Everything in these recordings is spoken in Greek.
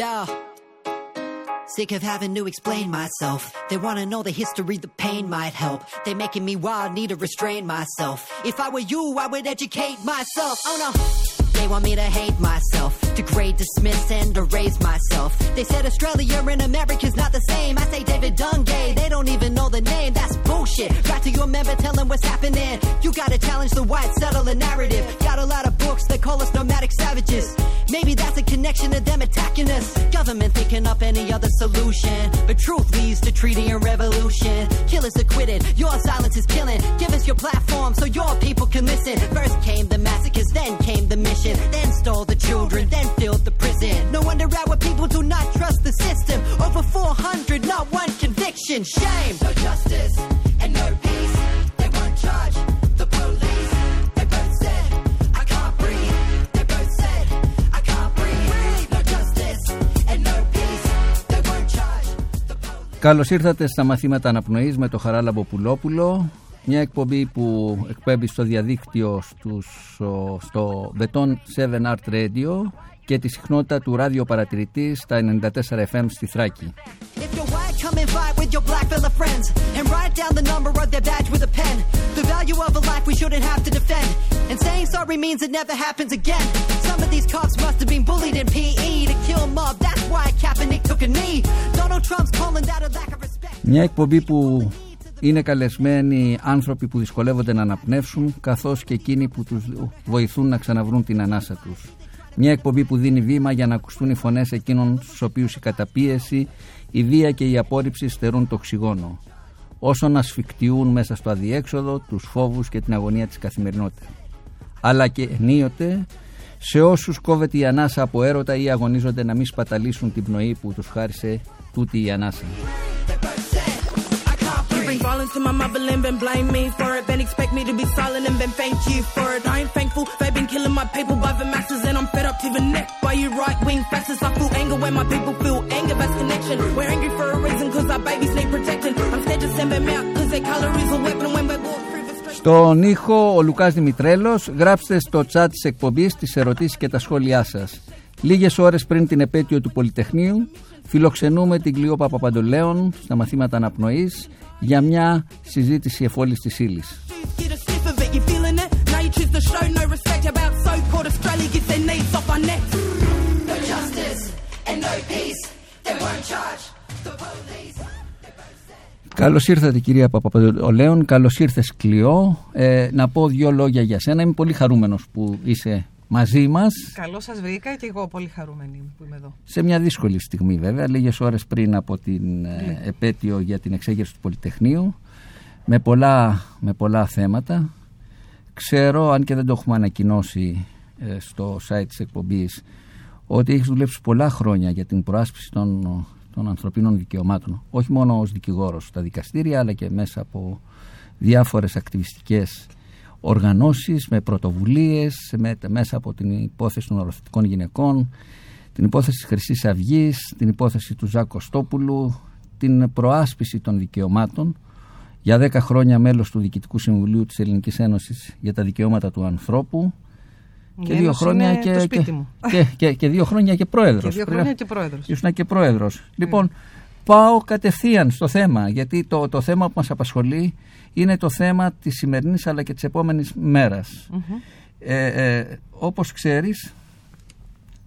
Yeah. Sick of having to explain myself. They wanna know the history, the pain might help. They making me wild, need to restrain myself. If I were you, I would educate myself. Oh no. They want me to hate myself, degrade, dismiss, and erase myself. They said Australia and America's not the same. I say David Dungay, they don't even know the name. That's bullshit. Right to your member, tell them what's happening. You gotta challenge the white settler narrative. Got a lot of books that call us nomadic savages. Maybe that's a connection to them attacking us. Government thinking up any other solution. But truth leads to treaty and revolution. Killers acquitted, your silence is killing. Give us your platform so your people can listen. First came the massacres, then came the mission. Then stole the children, then filled the prison. No wonder our people do not trust the system. Over 400, not one conviction. Shame. No justice and no peace. They won't charge the police. They both said, I can't breathe. They both said, I can't breathe. No justice and no peace. They won't charge the police. Καλώς ήρθατε στα μαθήματα αναπνοής με το Χαράλαμπο Πουλόπουλο. Μια εκπομπή που εκπέμπει στο διαδίκτυο στους, στο Beton 7 Art Radio και τη συχνότητα του ραδιοπαρατηρητή στα 94 FM στη Θράκη. If you're white, come and fight with your black fella friends and write down the number of their badge with a pen. The value of a life we shouldn't have to defend. And saying sorry means it never happens again. Some of these cops must have been bullied in PE to kill mob. That's why Kaepernick took a knee. Donald Trump's calling that a lack of respect. Μια εκπομπή που είναι καλεσμένοι άνθρωποι που δυσκολεύονται να αναπνεύσουν καθώς και εκείνοι που τους βοηθούν να ξαναβρούν την ανάσα τους. Μια εκπομπή που δίνει βήμα για να ακουστούν οι φωνές εκείνων στους οποίους η καταπίεση, η βία και η απόρριψη στερούν το οξυγόνο. Όσο να σφιχτιούν μέσα στο αδιέξοδο τους φόβους και την αγωνία της καθημερινότητας. Αλλά και ενίοτε σε όσους κόβεται η ανάσα από έρωτα ή αγωνίζονται να μην σπαταλήσουν την πνοή που τους χάρισε τούτη η ανάσα. Bring violence to my motherland, been blame me for it. Been expect me to be silent and been thank you for it. I ain't thankful, they been killing my people by the masses, and I'm fed up to the neck by you right wing fascists. I feel anger when my people feel anger, that's connection. We're angry for a reason, cause our babies need protection. I'm scared to send them out, cause their color is a weapon when we're going through the streets. Στον ήχο ο Λουκάς Δημητρέλος γράψτε στο chat της εκπομπής τις ερωτήσεις και τα σχόλιά σας. Λίγες ώρες πριν την επέτειο του Πολυτεχνείου φιλοξενούμε την Κλειό Παπαπαντολέων στα μαθήματα αναπνοής για μια συζήτηση εφόλης της ύλης. Jeez, Get a sniff of it, you feeling it? Now you choose to show no respect about so-called Australia gets their knees off our necks. No justice and no peace. They won't charge the police. Καλώς ήρθατε κυρία Παπαπαντολέων, καλώς ήρθες Κλειό. Ε, να πω δύο λόγια για σένα, είμαι πολύ χαρούμενος που είσαι μαζί μας. Καλώ σας βρήκα και εγώ πολύ χαρούμενη είμαι που είμαι εδώ. σε μια δύσκολη στιγμή βέβαια, λίγες ώρες πριν από την ε, Ναι. επέτειο για την εξέγερση του Πολυτεχνείου, με πολλά, με πολλά θέματα. Ξέρω, αν και δεν το έχουμε ανακοινώσει ε, στο site της εκπομπής, ότι έχεις δουλέψει πολλά χρόνια για την προάσπιση των, των ανθρωπίνων δικαιωμάτων. Όχι μόνο ως δικηγόρος στα δικαστήρια, αλλά και μέσα από διάφορες ακτιβιστικές οργανώσεις, με πρωτοβουλίες, με, μέσα από την υπόθεση των οροθετικών γυναικών, την υπόθεση της Χρυσής Αυγής, την υπόθεση του Ζάκ Κωστόπουλου, την προάσπιση των δικαιωμάτων. Για 10 χρόνια μέλος του Διοικητικού Συμβουλίου της Ελληνικής Ένωσης για τα δικαιώματα του ανθρώπου Η και δύο, Ένωση χρόνια είναι και, το σπίτι και, μου. και, και, και δύο χρόνια και πρόεδρος. Και δύο Πρέπει- χρόνια και πρόεδρος. Ήσουν και πρόεδρος. Λοιπόν, πάω κατευθείαν στο θέμα, γιατί το, το θέμα που μας απασχολεί είναι το θέμα της σημερινής αλλά και της επόμενης μέρας. Ε, ε, όπως ξέρεις,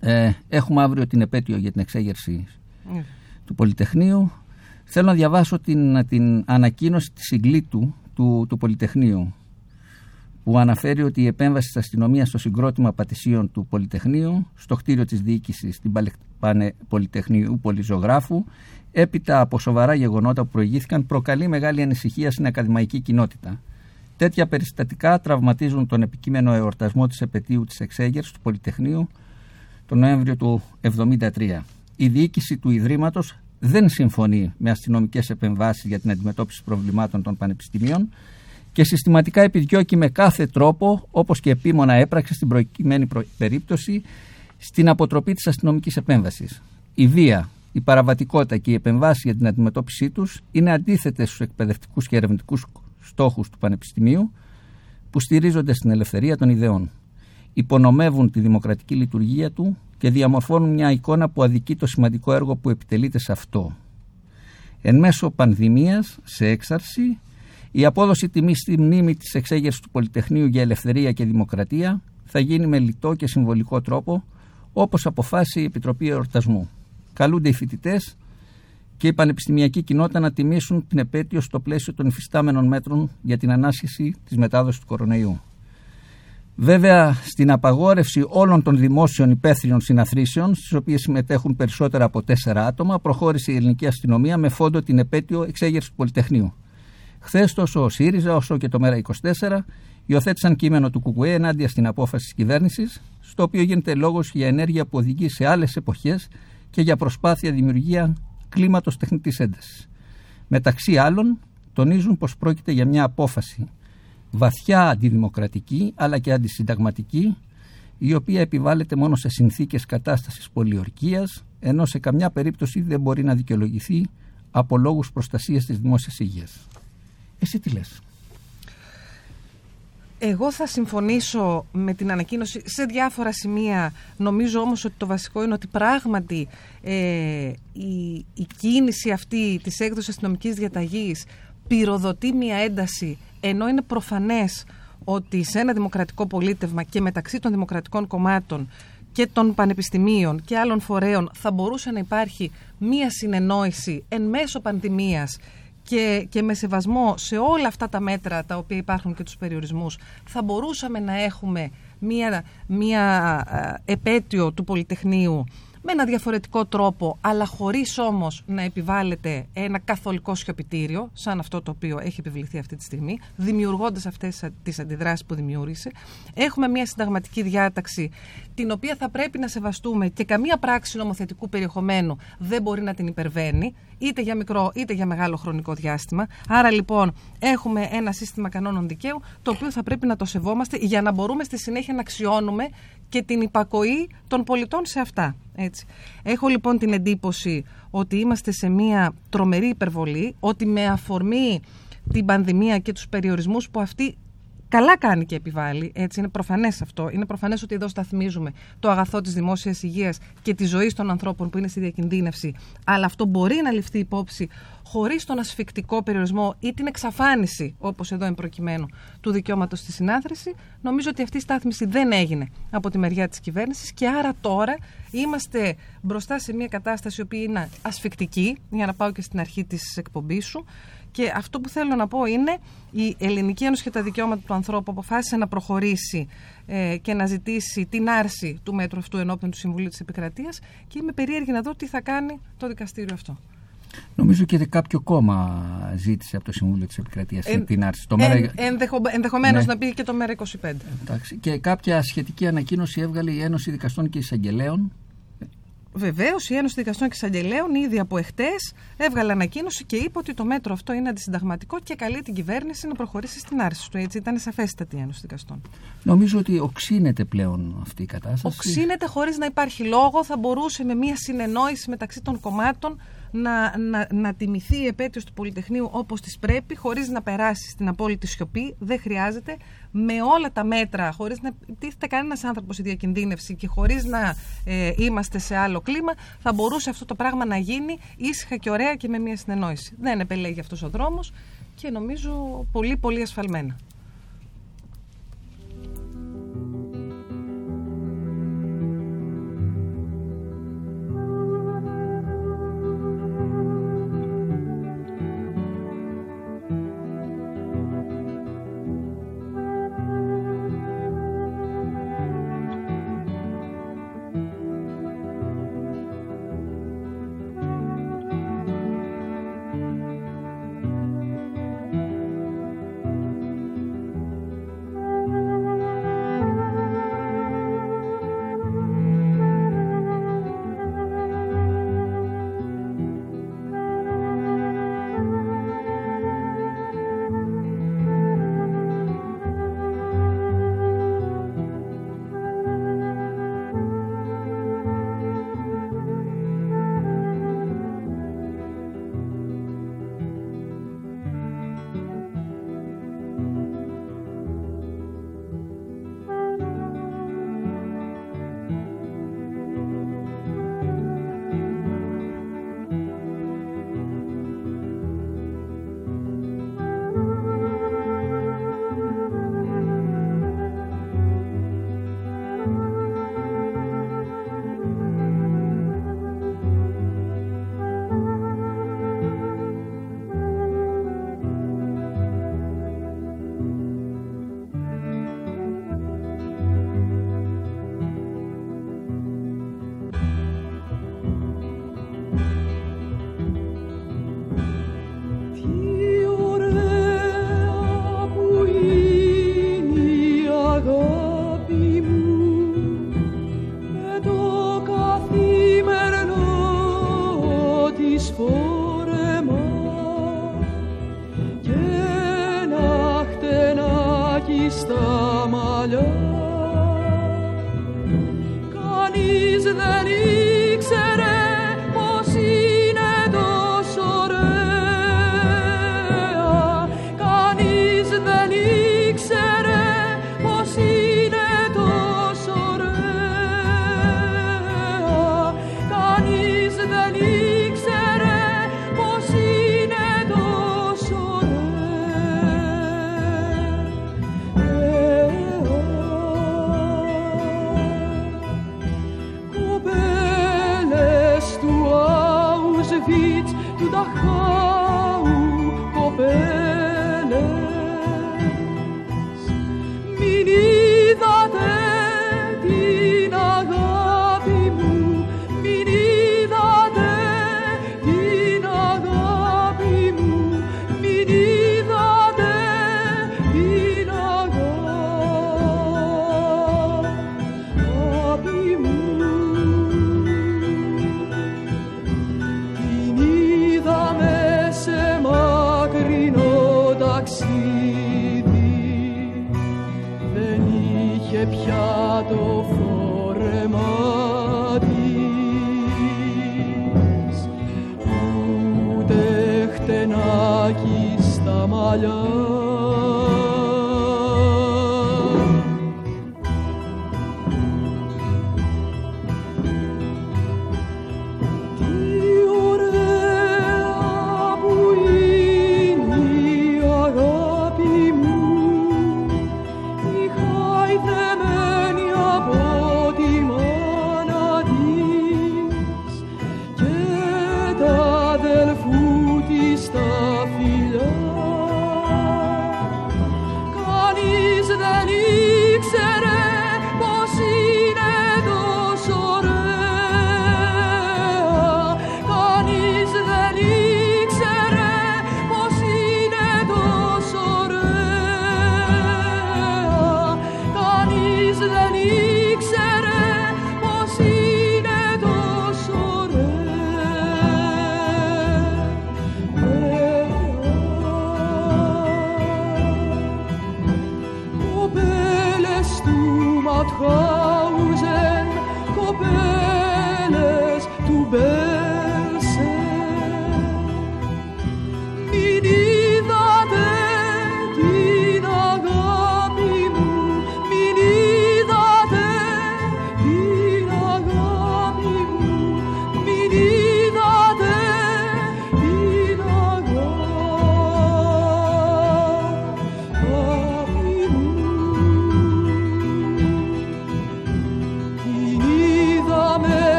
ε, έχουμε αύριο την επέτειο για την εξέγερση Ναι. του Πολυτεχνείου. Θέλω να διαβάσω την, την ανακοίνωση της συγκλήτου του, του Πολυτεχνείου που αναφέρει ότι η επέμβαση της αστυνομίας στο συγκρότημα πατησίων του Πολυτεχνείου, στο κτίριο της διοίκησης στην Παλε- Πανε- Πολυτεχνείου Πολυζωγράφου, έπειτα από σοβαρά γεγονότα που προηγήθηκαν, προκαλεί μεγάλη ανησυχία στην ακαδημαϊκή κοινότητα. Τέτοια περιστατικά τραυματίζουν τον επικείμενο εορτασμό της επαιτίου της εξέγερσης του Πολυτεχνείου τον Νοέμβριο του 1973. Η διοίκηση του Ιδρύματος δεν συμφωνεί με αστυνομικές επεμβάσεις για την αντιμετώπιση προβλημάτων των πανεπιστημίων και συστηματικά επιδιώκει με κάθε τρόπο, όπως και επίμονα έπραξε στην προκειμένη προ- περίπτωση, στην αποτροπή της αστυνομικής επέμβασης. Η βία, η παραβατικότητα και οι επεμβάσεις για την αντιμετώπιση τους είναι αντίθετες στους εκπαιδευτικούς και ερευνητικούς στόχους του Πανεπιστημίου που στηρίζονται στην ελευθερία των ιδεών. υπονομεύουν τη δημοκρατική λειτουργία του και διαμορφώνουν μια εικόνα που αδικεί το σημαντικό έργο που επιτελείται σε αυτό. Εν μέσω πανδημίας, σε έξαρση, η απόδοση τιμή στη μνήμη της εξέγερσης του Πολυτεχνείου για ελευθερία και δημοκρατία θα γίνει με λιτό και συμβολικό τρόπο, όπως αποφάσισε η Επιτροπή Εορτασμού. Καλούνται οι φοιτητές και η πανεπιστημιακή κοινότητα να τιμήσουν την επέτειο στο πλαίσιο των υφιστάμενων μέτρων για την ανάσχεση της μετάδοσης του κορονοϊού. Βέβαια, στην απαγόρευση όλων των δημόσιων υπαίθριων συναθρήσεων, στις οποίες συμμετέχουν περισσότερα από τέσσερα άτομα, προχώρησε η ελληνική αστυνομία με φόντο την επέτειο εξέγερσης του Πολυτεχνείου. Χθες, τόσο ο ΣΥΡΙΖΑ όσο και το ΜΕΡΑ24 υιοθέτησαν κείμενο του ΚΚΕ ενάντια στην απόφαση της κυβέρνησης, στο οποίο γίνεται λόγος για ενέργεια που οδηγεί σε άλλες εποχές και για προσπάθεια δημιουργία κλίματος τεχνητής έντασης. Μεταξύ άλλων, τονίζουν πως πρόκειται για μια απόφαση βαθιά αντιδημοκρατική αλλά και αντισυνταγματική η οποία επιβάλλεται μόνο σε συνθήκες κατάστασης πολιορκίας ενώ σε καμιά περίπτωση δεν μπορεί να δικαιολογηθεί από λόγους προστασίας της δημόσιας υγείας. Εσύ τι λες; Εγώ θα συμφωνήσω με την ανακοίνωση σε διάφορα σημεία. Νομίζω όμως ότι το βασικό είναι ότι πράγματι ε, η, η κίνηση αυτή της έκδοσης αστυνομικής διαταγής πυροδοτεί μια ένταση ενώ είναι προφανές ότι σε ένα δημοκρατικό πολίτευμα και μεταξύ των δημοκρατικών κομμάτων και των πανεπιστημίων και άλλων φορέων θα μπορούσε να υπάρχει μία συνεννόηση εν μέσω πανδημίας και, και με σεβασμό σε όλα αυτά τα μέτρα τα οποία υπάρχουν και τους περιορισμούς θα μπορούσαμε να έχουμε μία, μία ε, επέτειο του Πολυτεχνείου με ένα διαφορετικό τρόπο, αλλά χωρίς όμως να επιβάλλεται ένα καθολικό σιωπητήριο, σαν αυτό το οποίο έχει επιβληθεί αυτή τη στιγμή, δημιουργώντας αυτές τις αντιδράσεις που δημιούργησε. Έχουμε μια συνταγματική διάταξη, την οποία θα πρέπει να σεβαστούμε και καμία πράξη νομοθετικού περιεχομένου δεν μπορεί να την υπερβαίνει, είτε για μικρό είτε για μεγάλο χρονικό διάστημα. Άρα λοιπόν έχουμε ένα σύστημα κανόνων δικαίου, το οποίο θα πρέπει να το σεβόμαστε για να μπορούμε στη συνέχεια να αξιώνουμε και την υπακοή των πολιτών σε αυτά. Έτσι. Έχω λοιπόν την εντύπωση ότι είμαστε σε μια τρομερή υπερβολή, ότι με αφορμή την πανδημία και τους περιορισμούς που αυτή Καλά κάνει και επιβάλλει, έτσι είναι προφανές αυτό. Είναι προφανές ότι εδώ σταθμίζουμε το αγαθό της δημόσιας υγείας και της ζωής των ανθρώπων που είναι στη διακινδύνευση. Αλλά αυτό μπορεί να ληφθεί υπόψη χωρίς τον ασφικτικό περιορισμό ή την εξαφάνιση, όπως εδώ είναι προκειμένου, του δικαιώματος στη συνάθρηση. Νομίζω ότι αυτή η στάθμιση δεν έγινε από τη μεριά της κυβέρνησης και άρα τώρα είμαστε μπροστά σε μια κατάσταση η είναι ασφικτική, για να πάω και στην αρχή της εκπομπής σου. Και αυτό που θέλω να πω είναι η Ελληνική Ένωση για τα Δικαιώματα του Ανθρώπου αποφάσισε να προχωρήσει ε, και να ζητήσει την άρση του μέτρου αυτού ενώπιον του Συμβουλίου της Επικρατείας και είμαι περίεργη να δω τι θα κάνει το δικαστήριο αυτό. Νομίζω και κάποιο κόμμα ζήτησε από το Συμβούλιο της Επικρατείας την άρση. Το εν, ενδεχο, ενδεχομένως ναι. να πει και το ΜΕΡΑ25. Εντάξει. Και κάποια σχετική ανακοίνωση έβγαλε η Ένωση Δικαστών και Εισαγγελέων Βεβαίως, η Ένωση Δικαστών και Εισαγγελέων ήδη από εχτέ έβγαλε ανακοίνωση και είπε ότι το μέτρο αυτό είναι αντισυνταγματικό και καλεί την κυβέρνηση να προχωρήσει στην άρση του. Έτσι ήταν σαφέστατη η Ένωση Δικαστών. Νομίζω ότι οξύνεται πλέον αυτή η κατάσταση. Οξύνεται χωρίς να υπάρχει λόγο. Θα μπορούσε με μια συνεννόηση μεταξύ των κομμάτων να, να, να τιμηθεί η επέτειος του Πολυτεχνείου όπως της πρέπει, χωρίς να περάσει στην απόλυτη σιωπή. Δεν χρειάζεται. Με όλα τα μέτρα, χωρίς να τίθεται κανένας άνθρωπος σε διακινδύνευση και χωρίς να ε, είμαστε σε άλλο κλίμα, θα μπορούσε αυτό το πράγμα να γίνει ήσυχα και ωραία και με μια συνεννόηση. Δεν επελέγει αυτός ο δρόμος και νομίζω πολύ πολύ ασφαλμένα.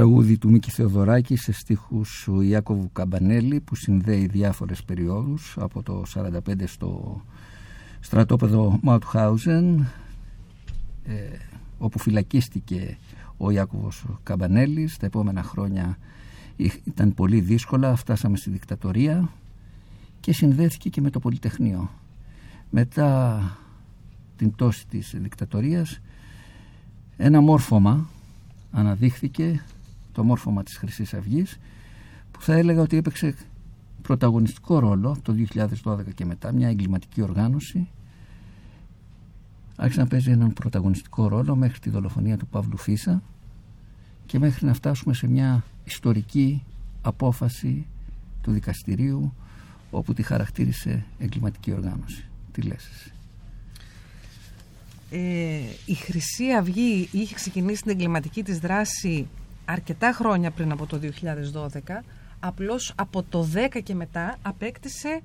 Τραγούδι του Μίκη Θεοδωράκη σε στίχους του Ιάκωβου Καμπανέλη που συνδέει διάφορες περιόδους από το 45 στο στρατόπεδο Μαουτχάουζεν ε, όπου φυλακίστηκε ο Ιάκωβος Καμπανέλης. Τα επόμενα χρόνια ήταν πολύ δύσκολα. Φτάσαμε στη δικτατορία και συνδέθηκε και με το Πολυτεχνείο. Μετά την πτώση της δικτατορίας ένα μόρφωμα αναδείχθηκε το μόρφωμα της χρυσής αυγής που θα έλεγα ότι έπαιξε πρωταγωνιστικό ρόλο το 2012 και μετά, μια εγκληματική οργάνωση άρχισε να παίζει έναν πρωταγωνιστικό ρόλο μέχρι τη δολοφονία του Παύλου Φίσα και μέχρι να φτάσουμε σε μια ιστορική απόφαση του δικαστηρίου όπου τη χαρακτήρισε εγκληματική οργάνωση. Τι λες εσύ; Ε, η Χρυσή Αυγή είχε ξεκινήσει την εγκληματική της δράση αρκετά χρόνια πριν από το 2012 απλώς από το 10 και μετά απέκτησε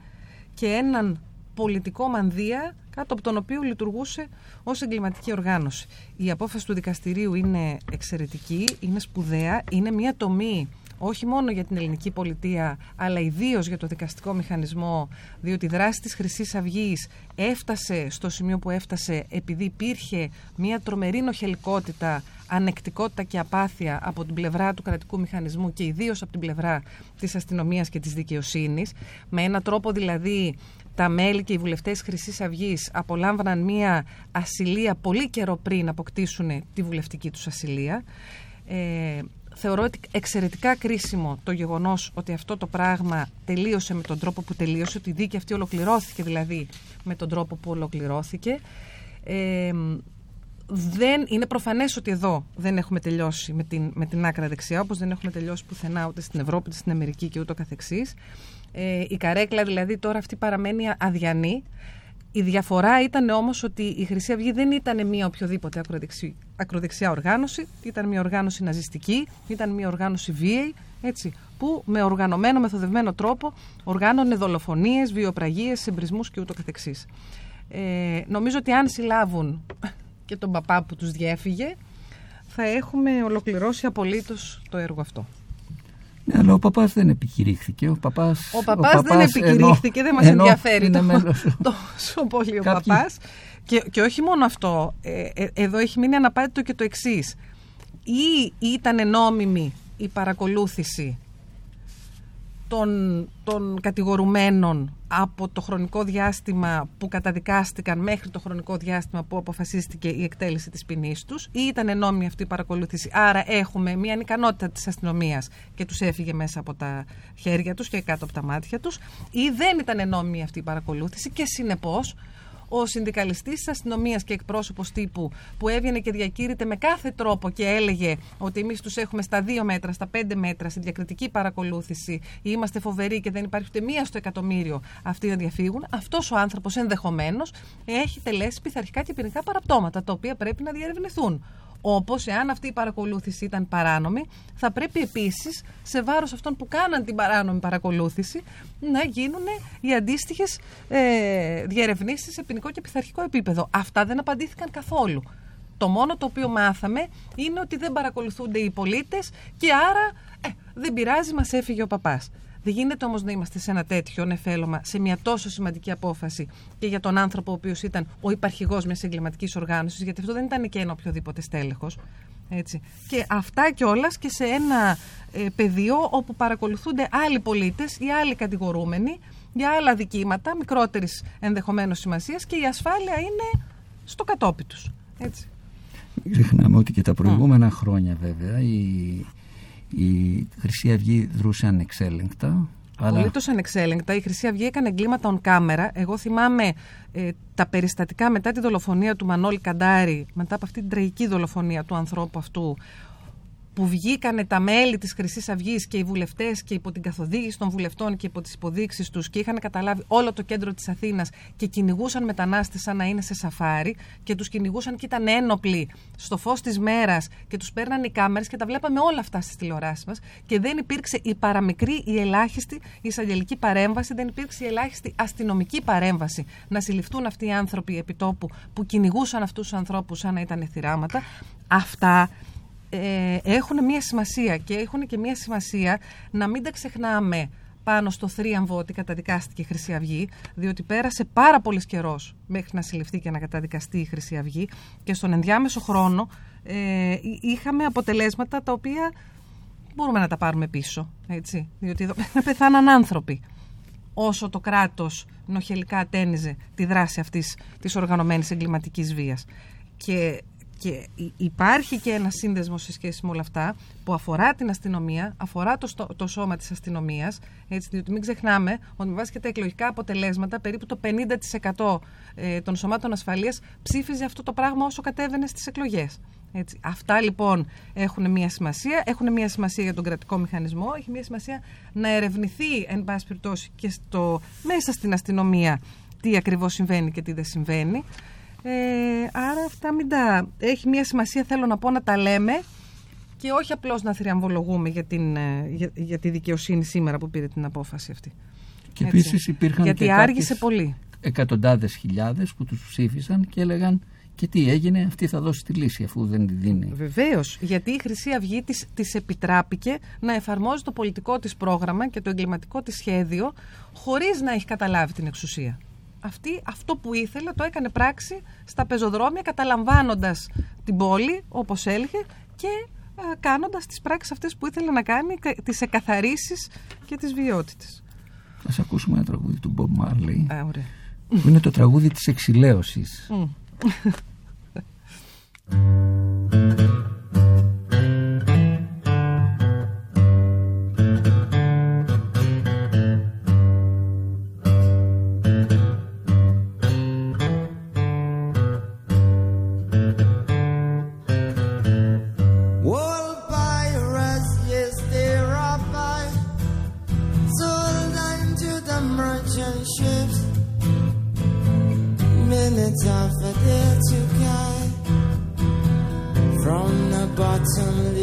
και έναν πολιτικό μανδύα κάτω από τον οποίο λειτουργούσε ως εγκληματική οργάνωση. Η απόφαση του δικαστηρίου είναι εξαιρετική, είναι σπουδαία, είναι μια τομή όχι μόνο για την ελληνική πολιτεία, αλλά ιδίως για το δικαστικό μηχανισμό, διότι η δράση της χρυσής αυγής έφτασε στο σημείο που έφτασε επειδή υπήρχε μια τρομερή νοχελικότητα, ανεκτικότητα και απάθεια από την πλευρά του κρατικού μηχανισμού και ιδίως από την πλευρά της αστυνομίας και της δικαιοσύνης, με έναν τρόπο δηλαδή τα μέλη και οι βουλευτές χρυσής Αυγής απολάμβαναν μια ασυλία πολύ καιρό πριν αποκτήσουν τη βουλευτική τους ασυλία. Ε, θεωρώ ότι εξαιρετικά κρίσιμο το γεγονός ότι αυτό το πράγμα τελείωσε με τον τρόπο που τελείωσε, ότι η δίκη αυτή ολοκληρώθηκε δηλαδή με τον τρόπο που ολοκληρώθηκε. Ε, δεν, είναι προφανές ότι εδώ δεν έχουμε τελειώσει με την, με την άκρα δεξιά, όπως δεν έχουμε τελειώσει πουθενά ούτε στην Ευρώπη, ούτε στην Αμερική και ούτω καθεξής. Ε, η καρέκλα δηλαδή τώρα αυτή παραμένει αδιανή. Η διαφορά ήταν όμως ότι η Χρυσή Αυγή δεν ήταν μια οποιοδήποτε ακροδεξιά οργάνωση. Ήταν μια οργάνωση ναζιστική, ήταν μια οργάνωση βίαιη, έτσι, που με οργανωμένο, μεθοδευμένο τρόπο οργάνωνε δολοφονίες, βιοπραγίες, εμπρισμούς και ούτω καθεξής. Ε, νομίζω ότι αν συλλάβουν και τον παπά που τους διέφυγε, θα έχουμε ολοκληρώσει απολύτως το έργο αυτό. Ναι, αλλά ο παπάς δεν επικηρύχθηκε. Ο παπάς, ο παπάς, ο παπάς δεν επικηρύχθηκε, δεν μας ενδιαφέρει το, τόσο πολύ ο Κάποιοι... παπάς. Και, και όχι μόνο αυτό, ε, ε, εδώ έχει μείνει αναπάντητο και το εξής. Ή ήταν νόμιμη η παρακολούθηση των, των κατηγορουμένων από το χρονικό διάστημα που καταδικάστηκαν μέχρι το χρονικό διάστημα που αποφασίστηκε η εκτέλεση της ποινής τους ή ήταν νόμιμη αυτή η παρακολούθηση. Άρα έχουμε μια ανικανότητα της αστυνομίας και τους έφυγε μέσα από τα χέρια τους και κάτω από τα μάτια τους ή δεν ήταν νόμιμη αυτή η παρακολούθηση και συνεπώς ο συνδικαλιστής της αστυνομίας και εκπρόσωπος τύπου που έβγαινε και διακήρυτε με κάθε τρόπο και έλεγε ότι εμείς τους έχουμε στα δύο μέτρα, στα πέντε μέτρα, στη διακριτική παρακολούθηση, είμαστε φοβεροί και δεν υπάρχει ούτε μία στο εκατομμύριο αυτοί να διαφύγουν, αυτός ο άνθρωπος ενδεχομένως έχει τελέσει πειθαρχικά και ποινικά παραπτώματα, τα οποία πρέπει να διερευνηθούν. Όπως εάν αυτή η παρακολούθηση ήταν παράνομη, θα πρέπει επίσης σε βάρος αυτών που κάναν την παράνομη παρακολούθηση να γίνουν οι αντίστοιχες ε, διερευνήσεις σε ποινικό και πειθαρχικό επίπεδο. Αυτά δεν απαντήθηκαν καθόλου. Το μόνο το οποίο μάθαμε είναι ότι δεν παρακολουθούνται οι πολίτες και άρα ε, δεν πειράζει, μας έφυγε ο παπάς. Δεν γίνεται όμως να είμαστε σε ένα τέτοιο νεφέλωμα, σε μια τόσο σημαντική απόφαση και για τον άνθρωπο ο οποίος ήταν ο υπαρχηγός μιας εγκληματικής οργάνωσης, γιατί αυτό δεν ήταν και ένα οποιοδήποτε στέλεχος. Έτσι. Και αυτά κιόλας και σε ένα ε, πεδίο όπου παρακολουθούνται άλλοι πολίτες ή άλλοι κατηγορούμενοι για άλλα δικήματα μικρότερης ενδεχομένως σημασίας και η ασφάλεια είναι στο κατόπι τους. Μην ξεχνάμε ότι και τα προηγούμενα χρόνια βέβαια η η Χρυσή Αυγή δρούσε ανεξέλεγκτα. Απολύτως αλλά... ανεξέλεγκτα. Η Χρυσή Αυγή έκανε εγκλήματα on camera. Εγώ θυμάμαι ε, τα περιστατικά μετά τη δολοφονία του Μανώλη Καντάρη, μετά από αυτή την τραγική δολοφονία του ανθρώπου αυτού, που βγήκανε τα μέλη της χρυσής Αυγής και οι βουλευτές και υπό την καθοδήγηση των βουλευτών και υπό τις υποδείξεις τους και είχαν καταλάβει όλο το κέντρο της Αθήνας και κυνηγούσαν μετανάστες σαν να είναι σε σαφάρι και τους κυνηγούσαν και ήταν ένοπλοι στο φως της μέρας και τους παίρναν οι κάμερες και τα βλέπαμε όλα αυτά στις τηλεοράσεις μας και δεν υπήρξε η παραμικρή, η ελάχιστη εισαγγελική παρέμβαση, δεν υπήρξε η ελάχιστη αστυνομική παρέμβαση να συλληφθούν αυτοί οι άνθρωποι επιτόπου που κυνηγούσαν αυτούς τους ανθρώπους σαν να ήταν θυράματα. Αυτά ε, έχουν μια σημασία και έχουν και μια σημασία να μην τα ξεχνάμε πάνω στο θρίαμβο ότι καταδικάστηκε η Χρυσή Αυγή, διότι πέρασε πάρα πολύς καιρός μέχρι να συλληφθεί και να καταδικαστεί η Χρυσή Αυγή και στον ενδιάμεσο χρόνο ε, είχαμε αποτελέσματα τα οποία μπορούμε να τα πάρουμε πίσω, έτσι, διότι εδώ πεθάναν άνθρωποι όσο το κράτος νοχελικά ατένιζε τη δράση αυτής της οργανωμένης εγκληματικής βίας. Και Και υπάρχει και ένα σύνδεσμο σε σχέση με όλα αυτά που αφορά την αστυνομία, αφορά το, το σώμα της αστυνομίας, έτσι, διότι μην ξεχνάμε ότι με βάση και τα εκλογικά αποτελέσματα περίπου το 50% ε, των σωμάτων ασφαλείας ψήφιζε αυτό το πράγμα όσο κατέβαινε στις εκλογές. Έτσι. Αυτά λοιπόν έχουν μια σημασία. Έχουν μια σημασία για τον κρατικό μηχανισμό. Έχει μια σημασία να ερευνηθεί, εν πάση περιπτώσει, και στο, μέσα στην αστυνομία τι ακριβώς συμβαίνει και τι δεν συμβαίνει. Ε, άρα αυτά μην τα... Έχει μια σημασία, θέλω να πω, να τα λέμε και όχι απλώς να θριαμβολογούμε για, την, ε, για, για τη δικαιοσύνη σήμερα που πήρε την απόφαση αυτή. Και επίσης υπήρχαν Γιατί και άργησε πολύ. εκατοντάδες χιλιάδες που τους ψήφισαν και έλεγαν και τι έγινε, αυτή θα δώσει τη λύση αφού δεν τη δίνει. Βεβαίως. Γιατί η Χρυσή Αυγή της, της επιτράπηκε να εφαρμόζει το πολιτικό της πρόγραμμα και το εγκληματικό της σχέδιο χωρίς να έχει καταλάβει την εξουσία. Αυτή, αυτό που ήθελε το έκανε πράξη στα πεζοδρόμια καταλαμβάνοντας την πόλη όπως έλεγε και ε, κάνοντας τις πράξεις αυτές που ήθελε να κάνει, τις εκαθαρίσεις και τις βιότητες. Θα ακούσουμε ένα τραγούδι του Bob Marley Α, ωραία. που είναι το τραγούδι της εξηλαίωσης. Μμ. time for the to guy from the bottom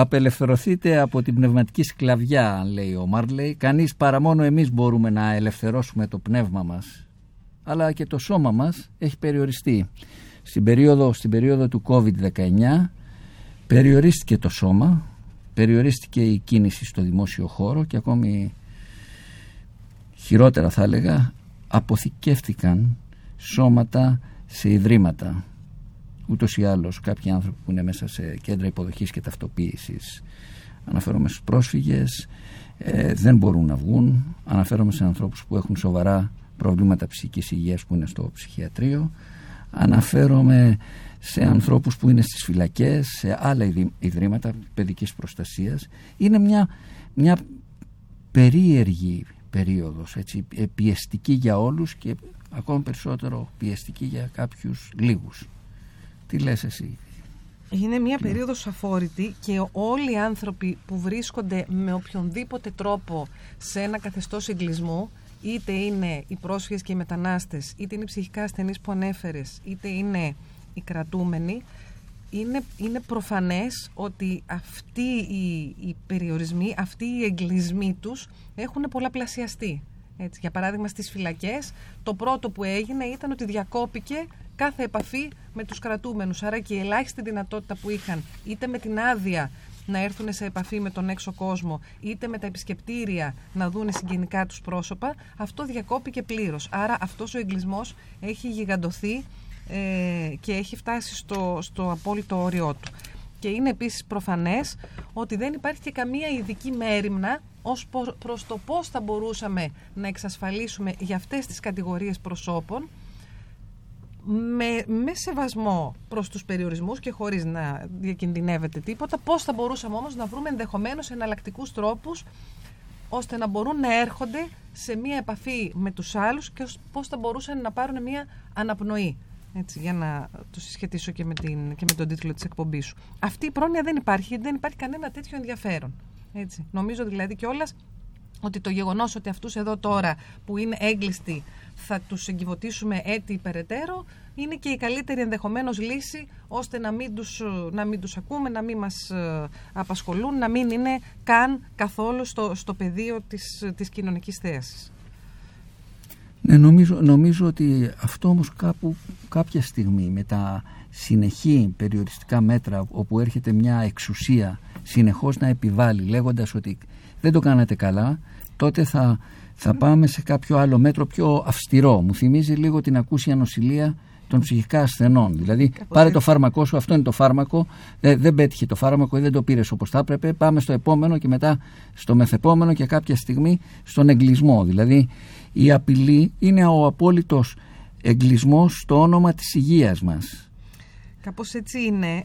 απελευθερωθείτε από την πνευματική σκλαβιά, λέει ο Μάρλεϊ. Κανείς παρά μόνο εμείς μπορούμε να ελευθερώσουμε το πνεύμα μας. Αλλά και το σώμα μας έχει περιοριστεί. Στην περίοδο, στην περίοδο του COVID-19 περιορίστηκε το σώμα, περιορίστηκε η κίνηση στο δημόσιο χώρο και ακόμη χειρότερα θα έλεγα αποθηκεύτηκαν σώματα σε ιδρύματα ούτως ή άλλως κάποιοι άνθρωποι που είναι μέσα σε κέντρα υποδοχής και ταυτοποίησης. Αναφέρομαι στους πρόσφυγες ε, δεν μπορούν να βγουν. Αναφέρομαι σε ανθρώπους που έχουν σοβαρά προβλήματα ψυχικής υγείας που είναι στο ψυχιατρίο. Αναφέρομαι σε ανθρώπους που είναι στις φυλακές σε άλλα ιδρύ- ιδρύματα παιδικής προστασίας. Είναι μια, μια περίεργη περίοδος έτσι, ε, πιεστική για όλους και ακόμα περισσότερο πιεστική για κάποιους λίγους τι λες εσύ; Είναι μια περίοδος αφόρητη και όλοι οι άνθρωποι που βρίσκονται με οποιονδήποτε τρόπο σε ένα καθεστώς εγκλισμού, είτε είναι οι πρόσφυγες και οι μετανάστες, είτε είναι οι ψυχικά ασθενείς που ανέφερες, είτε είναι οι κρατούμενοι, είναι, είναι προφανές ότι αυτοί οι, οι περιορισμοί, αυτοί οι εγκλισμοί τους έχουν πολλαπλασιαστεί. Έτσι, για παράδειγμα στις φυλακές το πρώτο που έγινε ήταν ότι διακόπηκε κάθε επαφή με τους κρατούμενους. Άρα και η ελάχιστη δυνατότητα που είχαν είτε με την άδεια να έρθουν σε επαφή με τον έξω κόσμο είτε με τα επισκεπτήρια να δούνε συγγενικά τους πρόσωπα αυτό διακόπηκε πλήρως. Άρα αυτός ο εγκλισμός έχει γιγαντωθεί ε, και έχει φτάσει στο, στο απόλυτο όριό του. Και είναι επίσης προφανές ότι δεν υπάρχει και καμία ειδική μέρημνα ως προ- προς το πώς θα μπορούσαμε να εξασφαλίσουμε για αυτές τις κατηγορίες προσώπων με, με σεβασμό προς τους περιορισμούς και χωρίς να διακινδυνεύεται τίποτα, πώς θα μπορούσαμε όμως να βρούμε ενδεχομένως εναλλακτικούς τρόπους ώστε να μπορούν να έρχονται σε μία επαφή με τους άλλους και ως- πώς θα μπορούσαν να πάρουν μία αναπνοή. Έτσι, για να το συσχετίσω και με, την, και με τον τίτλο της εκπομπής σου. Αυτή η πρόνοια δεν υπάρχει, γιατί δεν υπάρχει κανένα τέτοιο ενδιαφέρον. Έτσι. Νομίζω δηλαδή κιόλας ότι το γεγονός ότι αυτούς εδώ τώρα που είναι έγκλειστοι θα τους εγκυβωτήσουμε έτη περαιτέρω είναι και η καλύτερη ενδεχομένως λύση ώστε να μην τους, να μην τους ακούμε, να μην μας ε, απασχολούν, να μην είναι καν καθόλου στο, στο πεδίο της, της κοινωνικής θέασης. Ναι, νομίζω, νομίζω ότι αυτό όμως κάπου κάποια στιγμή με τα συνεχή περιοριστικά μέτρα όπου έρχεται μια εξουσία συνεχώς να επιβάλλει λέγοντας ότι δεν το κάνατε καλά τότε θα, θα πάμε σε κάποιο άλλο μέτρο πιο αυστηρό. Μου θυμίζει λίγο την ακούσια νοσηλεία των ψυχικά ασθενών. Δηλαδή, πάρε το φάρμακό σου, αυτό είναι το φάρμακο, δεν, δεν πέτυχε το φάρμακο ή δεν το πήρες όπως θα έπρεπε. Πάμε στο επόμενο και μετά στο μεθεπόμενο και κάποια στιγμή στον εγκλισμό. Δηλαδή, η απειλή είναι ο απόλυτος εγκλισμός στο όνομα της υγείας μας. Κάπως έτσι είναι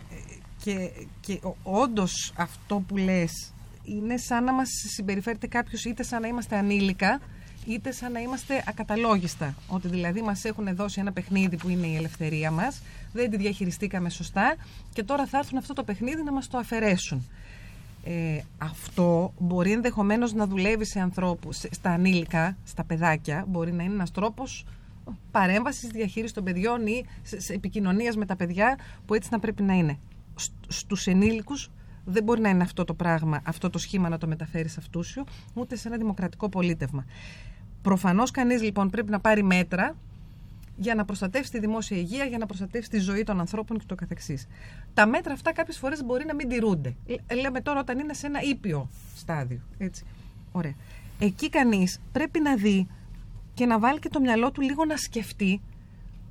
και, και όντως αυτό που λες είναι σαν να μας συμπεριφέρεται κάποιος είτε σαν να είμαστε ανήλικα είτε σαν να είμαστε ακαταλόγιστα. Ότι δηλαδή μας έχουν δώσει ένα παιχνίδι που είναι η ελευθερία μας, δεν τη διαχειριστήκαμε σωστά και τώρα θα έρθουν αυτό το παιχνίδι να μας το αφαιρέσουν. Ε, αυτό μπορεί ενδεχομένως να δουλεύει σε ανθρώπους, σε- στα ανήλικα, στα παιδάκια, μπορεί να είναι ένας τρόπος παρέμβασης διαχείρισης των παιδιών ή σε, σε επικοινωνίας με τα παιδιά που έτσι να πρέπει να είναι. Στ- Στους ενήλικους δεν μπορεί να είναι αυτό το πράγμα, αυτό το σχήμα να το μεταφέρει σε αυτούσιο, ούτε σε ένα δημοκρατικό πολίτευμα. Προφανώς κανείς λοιπόν πρέπει να πάρει μέτρα για να προστατεύσει τη δημόσια υγεία, για να προστατεύσει τη ζωή των ανθρώπων και το καθεξής. Τα μέτρα αυτά κάποιες φορές μπορεί να μην τηρούνται. Λέ- Λέμε τώρα όταν είναι σε ένα ήπιο στάδιο. Έτσι. Ωραία. Εκεί κανείς πρέπει να δει και να βάλει και το μυαλό του λίγο να σκεφτεί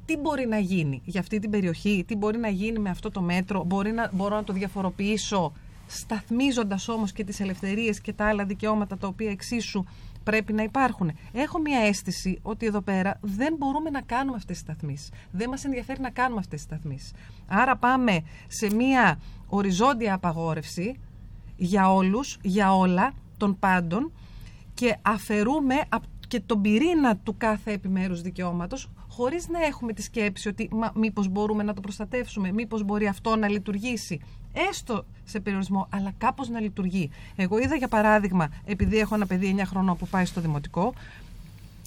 τι μπορεί να γίνει για αυτή την περιοχή, τι μπορεί να γίνει με αυτό το μέτρο, μπορεί να, μπορώ να το διαφοροποιήσω σταθμίζοντας όμως και τις ελευθερίες και τα άλλα δικαιώματα τα οποία εξίσου πρέπει να υπάρχουν. Έχω μια αίσθηση ότι εδώ πέρα δεν μπορούμε να κάνουμε αυτές τις σταθμίσεις. Δεν μας ενδιαφέρει να κάνουμε αυτές τις σταθμίσεις. Άρα πάμε σε μια οριζόντια απαγόρευση για όλους, για όλα, των πάντων και αφαιρούμε απ- και τον πυρήνα του κάθε επιμέρους δικαιώματος χωρίς να έχουμε τη σκέψη ότι μα, μήπως μπορούμε να το προστατεύσουμε, μήπως μπορεί αυτό να λειτουργήσει. Έστω σε περιορισμό, αλλά κάπως να λειτουργεί. Εγώ είδα για παράδειγμα, επειδή έχω ένα παιδί 9 χρονών που πάει στο δημοτικό,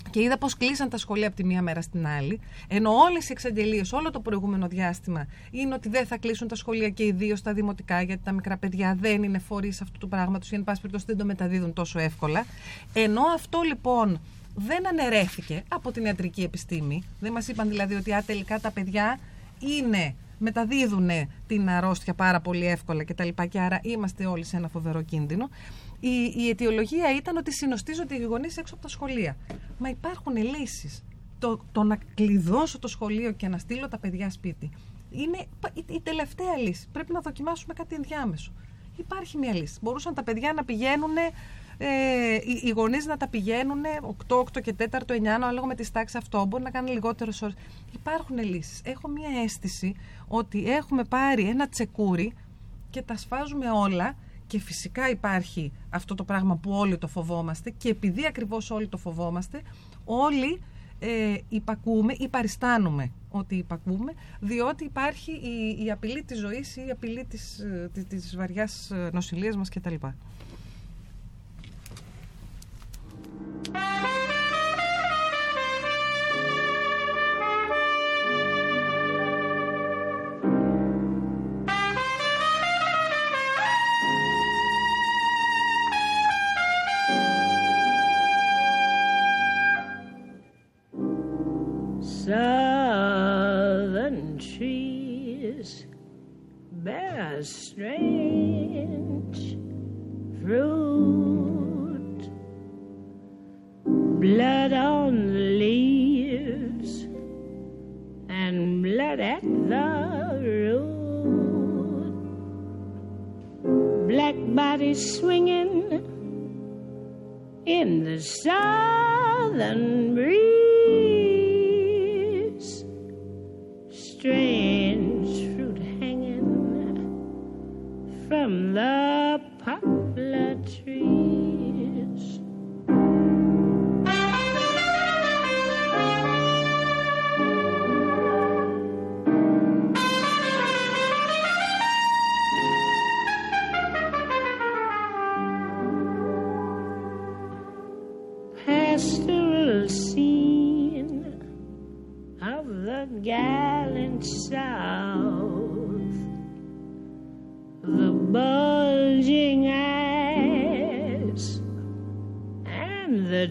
Και είδα πώς κλείσαν τα σχολεία από τη μία μέρα στην άλλη. Ενώ όλες οι εξαγγελίες, όλο το προηγούμενο διάστημα είναι ότι δεν θα κλείσουν τα σχολεία και ιδίω τα δημοτικά, γιατί τα μικρά παιδιά δεν είναι φορείς αυτού του πράγματος ή εν πάση περιπτώσει δεν το μεταδίδουν τόσο εύκολα. Ενώ αυτό λοιπόν δεν αναιρέθηκε από την ιατρική επιστήμη. Δεν μας είπαν δηλαδή ότι α, τελικά τα παιδιά είναι μεταδίδουν την αρρώστια πάρα πολύ εύκολα κτλ. Και, και άρα είμαστε όλοι σε ένα φοβερό κίνδυνο. Η, η αιτιολογία ήταν ότι συνοστίζονται οι γονείς έξω από τα σχολεία. Μα υπάρχουν λύσεις. Το, το να κλειδώσω το σχολείο και να στείλω τα παιδιά σπίτι είναι η, η τελευταία λύση. Πρέπει να δοκιμάσουμε κάτι ενδιάμεσο. Υπάρχει μια λύση. Μπορούσαν τα παιδιά να πηγαίνουν ε, οι, οι γονείς να τα πηγαίνουν 8, 8 και 4, 9, ανάλογα με τις τάξεις αυτό. Μπορεί να κάνει λιγότερες ώρες. Υπάρχουν λύσεις. Έχω μία αίσθηση ότι έχουμε πάρει ένα τσεκούρι και τα σφάζουμε όλα. Και φυσικά υπάρχει αυτό το πράγμα που όλοι το φοβόμαστε και επειδή ακριβώς όλοι το φοβόμαστε, όλοι ε, υπακούμε ή παριστάνουμε ότι υπακούμε, διότι υπάρχει η, η απειλή της ζωής ή η απειλή της, ε, της, της βαριάς ε, νοσηλείας μας κτλ. Southern trees bear strange fruit, blood on the leaves and blood at the root, black bodies swinging in the southern breeze. Strange fruit hanging from the poplar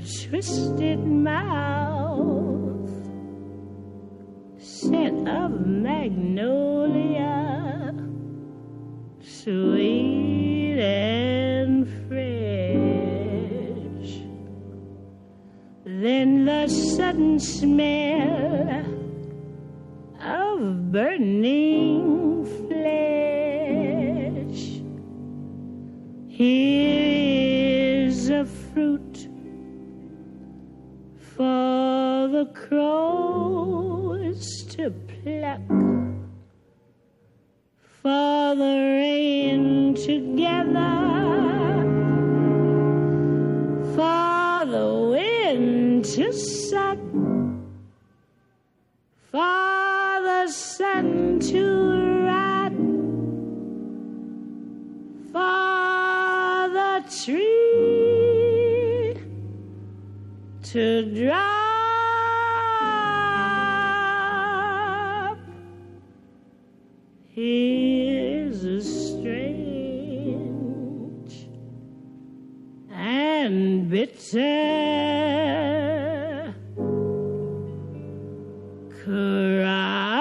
twisted mouth, scent of magnolia, sweet and fresh. Then the sudden smell of burning crows to pluck, for the rain together. For the wind to suck, for the sun to rot, for the tree to drop. Here's a strange and bitter cry.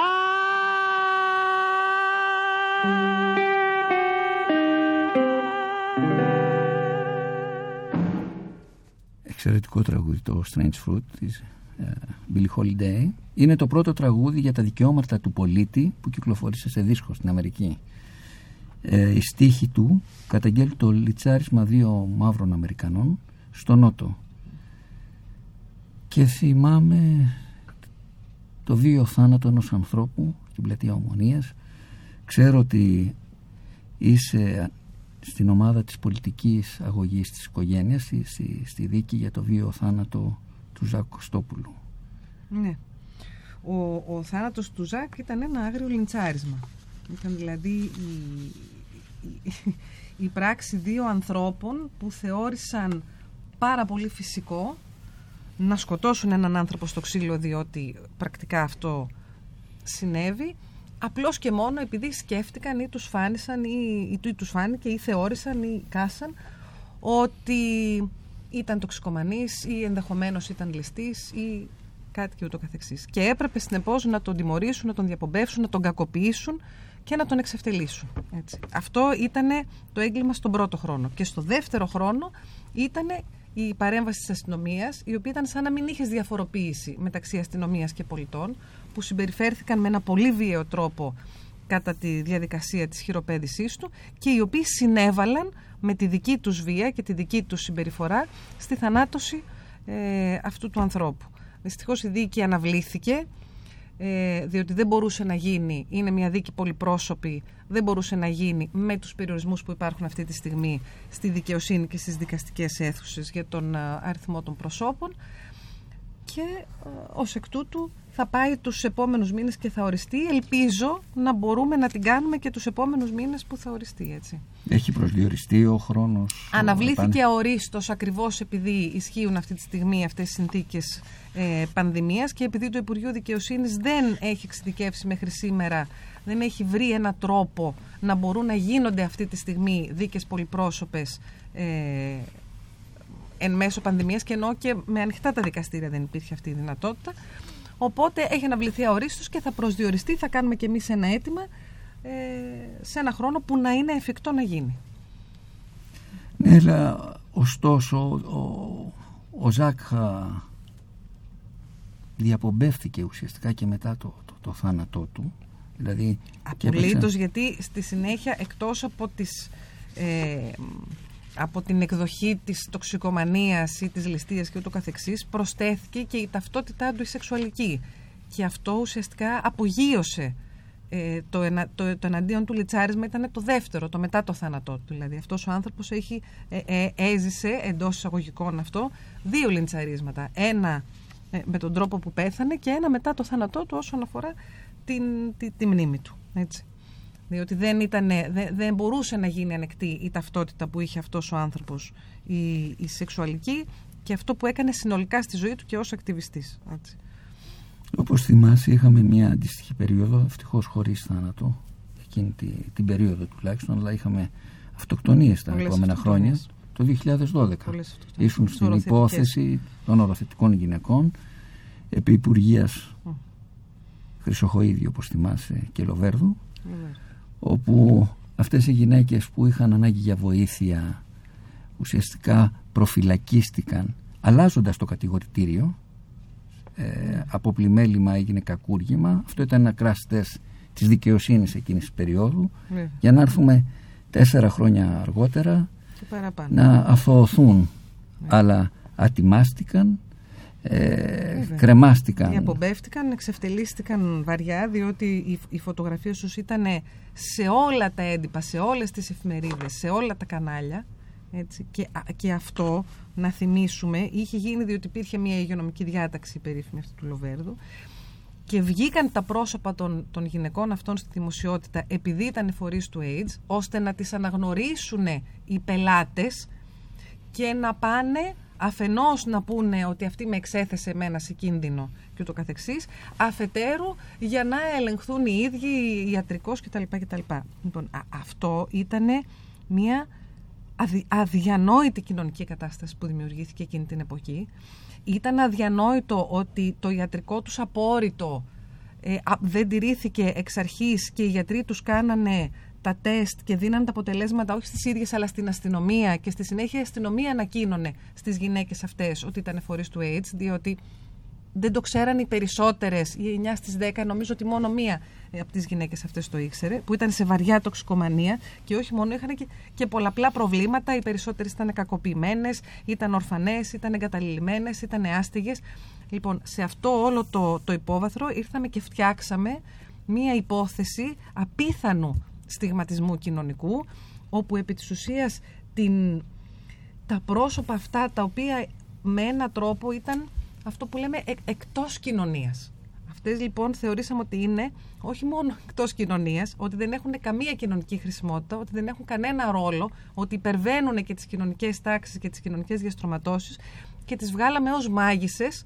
Εξαιρετικό τραγούδι το Strange Fruit της ε, Billie Holiday. Είναι το πρώτο τραγούδι για τα δικαιώματα του πολίτη που κυκλοφόρησε σε δίσκο στην Αμερική. Ε, η στίχη του καταγγέλει το λιτσάρισμα δύο μαύρων Αμερικανών στο Νότο. Και θυμάμαι το βίο θάνατο ενός ανθρώπου στην πλατεία Ομονίας. Ξέρω ότι είσαι στην ομάδα της πολιτικής αγωγής της οικογένειας στη, στη, στη δίκη για το βίο θάνατο του Ζακ Κωστόπουλου. Ναι. Ο, ο θάνατος του Ζακ ήταν ένα άγριο λιντσάρισμα. Ήταν δηλαδή η, η, η πράξη δύο ανθρώπων που θεώρησαν πάρα πολύ φυσικό να σκοτώσουν έναν άνθρωπο στο ξύλο διότι πρακτικά αυτό συνέβη απλώς και μόνο επειδή σκέφτηκαν ή τους φάνησαν ή, ή, ή τους φάνηκε ή θεώρησαν ή κάσαν ότι ήταν τοξικομανής ή ενδεχομένως ήταν ληστής ή κάτι και ούτω καθεξής. Και έπρεπε συνεπώς να τον τιμωρήσουν, να τον διαπομπεύσουν, να τον κακοποιήσουν και να τον εξευτελίσουν. Έτσι. Αυτό ήταν το έγκλημα στον πρώτο χρόνο. Και στο δεύτερο χρόνο ήταν η παρέμβαση της αστυνομίας, η οποία ήταν σαν να μην είχες διαφοροποίηση μεταξύ αστυνομίας και πολιτών, που συμπεριφέρθηκαν με ένα πολύ βίαιο τρόπο κατά τη διαδικασία της χειροπέδησής του και οι οποίοι συνέβαλαν με τη δική τους βία και τη δική τους συμπεριφορά στη θανάτωση ε, αυτού του ανθρώπου. Δυστυχώς η δίκη αναβλήθηκε ε, διότι δεν μπορούσε να γίνει, είναι μια δίκη πολυπρόσωπη, δεν μπορούσε να γίνει με τους περιορισμούς που υπάρχουν αυτή τη στιγμή στη δικαιοσύνη και στις δικαστικές αίθουσες για τον ε, αριθμό των προσώπων. Και ε, ως εκ τούτου θα πάει τους επόμενους μήνες και θα οριστεί. Ελπίζω να μπορούμε να την κάνουμε και τους επόμενους μήνες που θα οριστεί έτσι. Έχει προσδιοριστεί ο χρόνος. Αναβλήθηκε αορίστος ακριβώς επειδή ισχύουν αυτή τη στιγμή αυτές οι συνθήκες ε, πανδημίας και επειδή το Υπουργείο Δικαιοσύνης δεν έχει εξειδικεύσει μέχρι σήμερα δεν έχει βρει ένα τρόπο να μπορούν να γίνονται αυτή τη στιγμή δίκες πολυπρόσωπες ε, εν μέσω πανδημίας και ενώ και με ανοιχτά τα δικαστήρια δεν υπήρχε αυτή η δυνατότητα. Οπότε έχει αναβληθεί αορίστος και θα προσδιοριστεί, θα κάνουμε και εμείς ένα αίτημα ε, σε ένα χρόνο που να είναι εφικτό να γίνει. Ναι, αλλά ωστόσο ο, ο Ζακ διαπομπεύτηκε ουσιαστικά και μετά το, το, το θάνατό του. Δηλαδή, Απολύτως γιατί στη συνέχεια εκτός από τις ε, από την εκδοχή της τοξικομανίας ή της ληστείας και ούτω καθεξής προσθέθηκε και η ταυτότητά του η σεξουαλική. Και αυτό ουσιαστικά απογείωσε ε, το, ενα, το, το εναντίον του λιτσάρισμα ήταν το δεύτερο, το μετά το θάνατό του. Δηλαδή αυτός ο άνθρωπος έχει, ε, ε, έζησε εντός εισαγωγικών αυτό δύο λιντσαρίσματα ένα ε, με τον τρόπο που πέθανε και ένα μετά το θάνατό του όσον αφορά την, τη, τη μνήμη του. Έτσι διότι δεν, ήταν, δεν, δεν μπορούσε να γίνει ανεκτή η ταυτότητα που είχε αυτός ο άνθρωπος η, η σεξουαλική και αυτό που έκανε συνολικά στη ζωή του και ως ακτιβιστής. Έτσι. Όπως θυμάσαι είχαμε μια αντίστοιχη περίοδο, ευτυχώς χωρίς θάνατο, εκείνη τη, την περίοδο τουλάχιστον, αλλά είχαμε αυτοκτονίες τα επόμενα χρόνια. Το 2012 ήσουν στην υπόθεση των οροθετικών γυναικών επί Υπουργείας mm. Χρυσοχοίδη όπως θυμάσαι και Λοβέρδου όπου αυτές οι γυναίκες που είχαν ανάγκη για βοήθεια ουσιαστικά προφυλακίστηκαν αλλάζοντας το κατηγορητήριο ε, από πλημέλημα έγινε κακούργημα αυτό ήταν ένα κράστες της δικαιοσύνης εκείνης της περίοδου ναι. για να έρθουμε τέσσερα χρόνια αργότερα να αθωωθούν ναι. αλλά ατιμάστηκαν ε, κρεμάστηκαν. Διαπομπεύτηκαν, εξευτελίστηκαν βαριά διότι οι, οι φωτογραφίες τους ήταν σε όλα τα έντυπα, σε όλες τις εφημερίδες, σε όλα τα κανάλια έτσι, και, και αυτό να θυμίσουμε είχε γίνει διότι υπήρχε μια υγειονομική διάταξη περίφημη αυτή του Λοβέρδου και βγήκαν τα πρόσωπα των, των γυναικών αυτών στη δημοσιότητα επειδή ήταν φορείς του AIDS ώστε να τις αναγνωρίσουν οι πελάτες και να πάνε αφενός να πούνε ότι αυτή με εξέθεσε εμένα σε κίνδυνο και ούτω καθεξής, αφετέρου για να ελεγχθούν οι ίδιοι ιατρικός κτλ. κτλ. Λοιπόν, αυτό ήταν μια αδιανόητη κοινωνική κατάσταση που δημιουργήθηκε εκείνη την εποχή. Ήταν αδιανόητο ότι το ιατρικό τους απόρριτο ε, δεν τηρήθηκε εξ αρχής και οι γιατροί τους κάνανε τα τεστ και δίναν τα αποτελέσματα όχι στις ίδιες αλλά στην αστυνομία. Και στη συνέχεια η αστυνομία ανακοίνωνε στις γυναίκες αυτές ότι ήταν φορείς του AIDS διότι δεν το ξέραν οι περισσότερες, οι 9 στις 10, νομίζω ότι μόνο μία ε, από τις γυναίκες αυτές το ήξερε, που ήταν σε βαριά τοξικομανία και όχι μόνο, είχαν και, και πολλαπλά προβλήματα, οι περισσότερες ήταν κακοποιημένες, ήταν ορφανές, ήταν εγκαταλειμμένες, ήταν άστιγες. Λοιπόν, σε αυτό όλο το, το υπόβαθρο ήρθαμε και φτιάξαμε μία υπόθεση απίθανου στιγματισμού κοινωνικού, όπου επί της ουσίας την, τα πρόσωπα αυτά τα οποία με έναν τρόπο ήταν αυτό που λέμε εκ, εκτός κοινωνίας. Αυτές λοιπόν θεωρήσαμε ότι είναι όχι μόνο εκτός κοινωνίας, ότι δεν έχουν καμία κοινωνική χρησιμότητα, ότι δεν έχουν κανένα ρόλο, ότι υπερβαίνουν και τις κοινωνικές τάξεις και τις κοινωνικές διαστρωματώσεις και τις βγάλαμε ως μάγισσες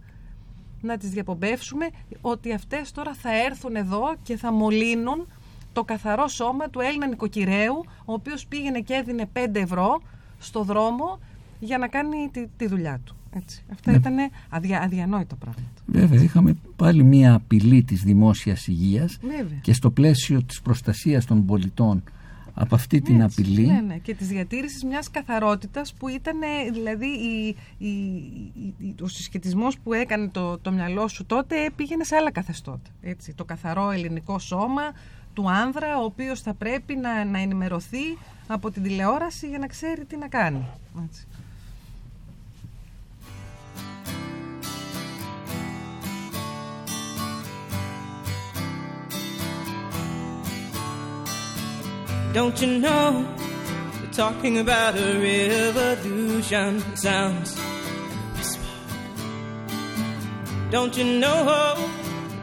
να τις διαπομπεύσουμε ότι αυτές τώρα θα έρθουν εδώ και θα μολύνουν το καθαρό σώμα του Έλληνα νοικοκυρέου ο οποίος πήγαινε και έδινε 5 ευρώ στο δρόμο για να κάνει τη, τη δουλειά του. Έτσι. Αυτά Ναι. ήταν αδια, αδιανόητα πράγματα. Βέβαια, είχαμε πάλι μια απειλή της δημόσιας υγείας Βέβαια. και στο πλαίσιο της προστασίας των πολιτών από αυτή την Έτσι, απειλή Ναι, ναι. Και της διατήρησης μιας καθαρότητας που ήταν ε, δηλαδή η, η, η- η- ο συσχετισμός που έκανε το, το μυαλό σου τότε πήγαινε σε άλλα καθεστώτα. Έτσι. Το καθαρό ελληνικό σώμα του άνδρα ο οποίος θα πρέπει να, να ενημερωθεί από την τηλεόραση για να ξέρει τι να κάνει. Έτσι. Don't you know? They're talking about a revolution. It sounds like a whisper. Don't you know?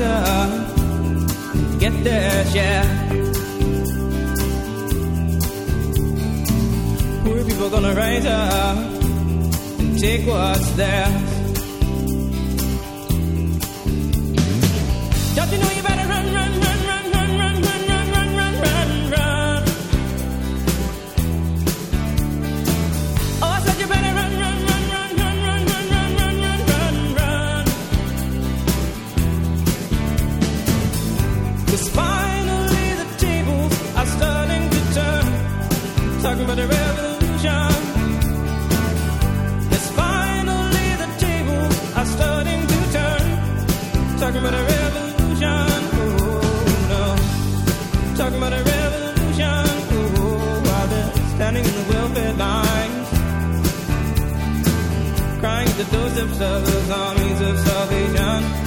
up, get their share. Poor people gonna rise up and take what's theirs. Don't you know those themselves armies of salvation.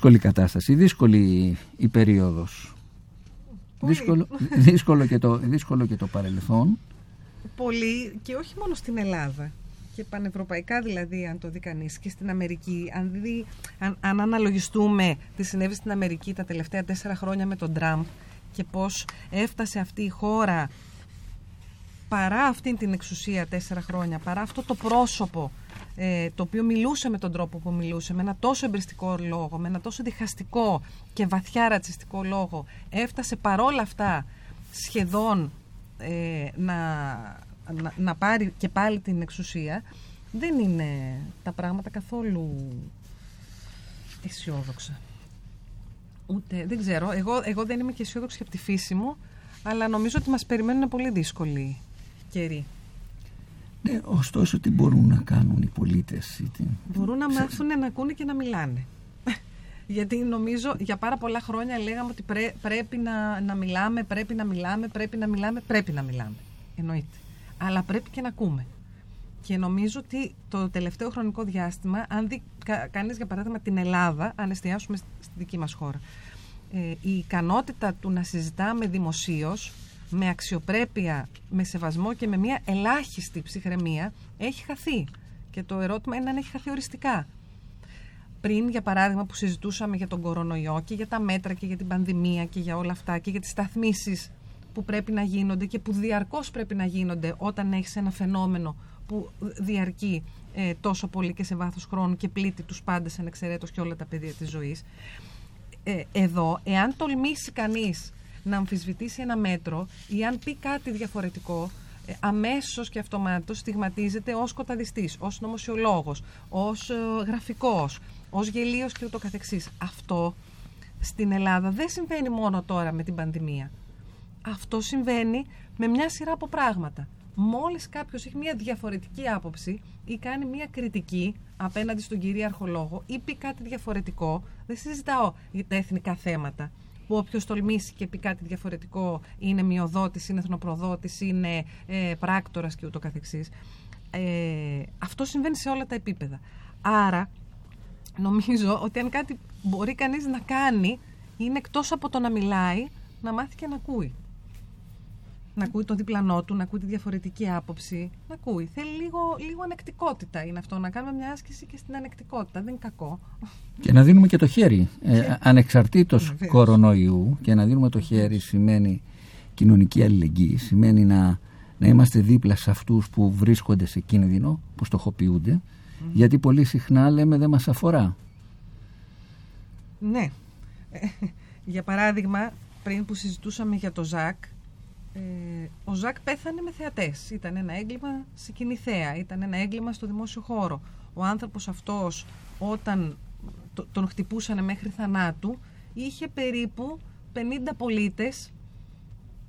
Δύσκολη κατάσταση, δύσκολη η περίοδος. Δύσκολο, δύσκολο, και το, δύσκολο και το παρελθόν. Πολύ και όχι μόνο στην Ελλάδα και πανευρωπαϊκά δηλαδή αν το δει κανείς και στην Αμερική αν, δει, αν, αν αναλογιστούμε τι συνέβη στην Αμερική τα τελευταία τέσσερα χρόνια με τον Τραμπ και πως έφτασε αυτή η χώρα παρά αυτήν την εξουσία τέσσερα χρόνια, παρά αυτό το πρόσωπο ε, το οποίο μιλούσε με τον τρόπο που μιλούσε, με ένα τόσο εμπριστικό λόγο, με ένα τόσο διχαστικό και βαθιά ρατσιστικό λόγο, έφτασε παρόλα αυτά σχεδόν ε, να, να, να πάρει και πάλι την εξουσία, δεν είναι τα πράγματα καθόλου αισιόδοξα. Ούτε, δεν ξέρω. Εγώ, εγώ δεν είμαι και αισιόδοξη από τη φύση μου, αλλά νομίζω ότι μας περιμένουν πολύ δύσκολοι καιροί. Ναι, ωστόσο τι μπορούν να κάνουν οι πολίτες. ή τι- Μπορούν να μάθουν να ακούνε και να μιλάνε. Γιατί νομίζω για πάρα πολλά χρόνια λέγαμε ότι πρέ- πρέπει να, να μιλάμε, πρέπει να μιλάμε, πρέπει να μιλάμε, πρέπει να μιλάμε. Εννοείται. Αλλά πρέπει και να ακούμε. Και νομίζω ότι το τελευταίο χρονικό διάστημα, αν δει κα, κανείς για παράδειγμα την Ελλάδα, αν εστιάσουμε στη στη δική μας χώρα, ε, η ικανότητα του να συζητάμε δημοσίως, με αξιοπρέπεια, με σεβασμό και με μια ελάχιστη ψυχραιμία, έχει χαθεί. Και το ερώτημα είναι αν έχει χαθεί οριστικά. Πριν, για παράδειγμα, που συζητούσαμε για τον κορονοϊό και για τα μέτρα και για την πανδημία και για όλα αυτά και για τις σταθμίσεις που πρέπει να γίνονται και που διαρκώς πρέπει να γίνονται όταν έχεις ένα φαινόμενο που διαρκεί ε, τόσο πολύ και σε βάθος χρόνου και πλήττει τους πάντες ανεξαιρέτως και όλα τα πεδία της ζωής. Ε, εδώ, εάν τολμήσει κανείς να αμφισβητήσει ένα μέτρο ή αν πει κάτι διαφορετικό, ε, αμέσως και αυτομάτως στιγματίζεται ως κοταδιστής, ως νομοσιολόγος, ως ε, γραφικός, ως γελίος και ούτω καθεξής. Αυτό στην Ελλάδα δεν συμβαίνει μόνο τώρα με την πανδημία. Αυτό συμβαίνει με μια σειρά από πράγματα. Μόλις κάποιος έχει μια διαφορετική άποψη ή κάνει μια κριτική απέναντι στον κυρίαρχο λόγο ή πει κάτι διαφορετικό, δεν συζητάω για τα εθνικά θέματα, που όποιος τολμήσει και πει κάτι διαφορετικό είναι μειοδότης, είναι εθνοπροδότης, είναι ε, πράκτορας και ούτω καθεξής. Ε, αυτό συμβαίνει σε όλα τα επίπεδα. Άρα, νομίζω ότι αν κάτι μπορεί κανείς να κάνει, είναι εκτός από το να μιλάει, να μάθει και να ακούει. Να ακούει το διπλανό του, να ακούει τη διαφορετική άποψη. Να ακούει. Θέλει λίγο, λίγο ανεκτικότητα είναι αυτό. Να κάνουμε μια άσκηση και στην ανεκτικότητα. Δεν είναι κακό. Και να δίνουμε και το χέρι. Ε, ανεξαρτήτως Βεβαίως. κορονοϊού και να δίνουμε το χέρι σημαίνει κοινωνική αλληλεγγύη. Σημαίνει να, να είμαστε δίπλα σε αυτούς που βρίσκονται σε κίνδυνο, που στοχοποιούνται. Γιατί πολύ συχνά λέμε δεν μας αφορά. Ναι. Ε, Για παράδειγμα, πριν που συζητούσαμε για το Ζακ, ε, ο Ζακ πέθανε με θεατές. Ήταν ένα έγκλημα σε κοινή θέα, ήταν ένα έγκλημα στο δημόσιο χώρο. Ο άνθρωπος αυτός όταν το- τον χτυπούσαν μέχρι θανάτου είχε περίπου 50 πολίτες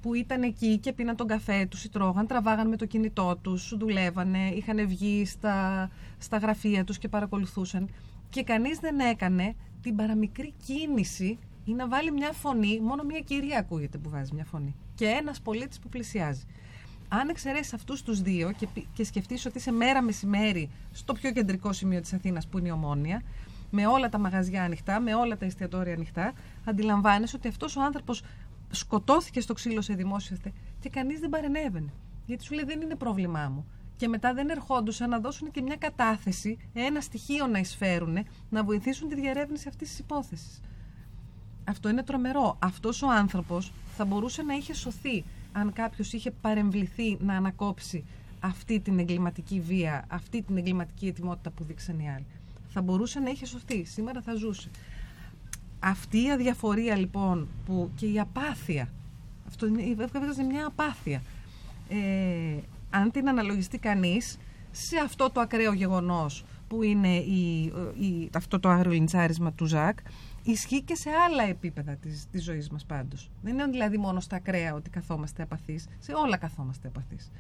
που ήταν εκεί και πίναν τον καφέ τους ή τρώγαν, τραβάγαν με το κινητό τους, δουλεύανε, είχαν βγει στα, στα γραφεία τους και παρακολουθούσαν και κανείς δεν έκανε την παραμικρή κίνηση ή να βάλει μια φωνή, μόνο μια κυρία ακούγεται που βάζει μια φωνή και ένας πολίτης που πλησιάζει. Αν εξαιρέσεις αυτούς τους δύο και, πι- και σκεφτείς ότι είσαι μέρα μεσημέρι στο πιο κεντρικό σημείο της Αθήνας που είναι η Ομόνια, με όλα τα μαγαζιά ανοιχτά, με όλα τα εστιατόρια ανοιχτά, αντιλαμβάνεσαι ότι αυτός ο άνθρωπος σκοτώθηκε στο ξύλο σε δημόσιο θε- και κανείς δεν παρενέβαινε. Γιατί σου λέει δεν είναι πρόβλημά μου. Και μετά δεν ερχόντουσαν να δώσουν και μια κατάθεση, ένα στοιχείο να εισφέρουν, να βοηθήσουν τη διαρεύνηση αυτής της υπόθεσης. Αυτό είναι τρομερό. Αυτός ο άνθρωπος θα μπορούσε να είχε σωθεί αν κάποιος είχε παρεμβληθεί να ανακόψει αυτή την εγκληματική βία, αυτή την εγκληματική ετοιμότητα που δείξαν οι άλλοι. Θα μπορούσε να είχε σωθεί. Σήμερα θα ζούσε. Αυτή η αδιαφορία λοιπόν που και η απάθεια, αυτό είναι, έβγαζε μια απάθεια. Ε, αν την αναλογιστεί κανείς σε αυτό το ακραίο γεγονός που είναι η, η, αυτό το άγριο λιντσάρισμα του Ζακ, ισχύει και σε άλλα επίπεδα της, της ζωής μας πάντως. Δεν είναι δηλαδή μόνο στα ακραία ότι καθόμαστε απαθείς, σε όλα καθόμαστε απαθείς.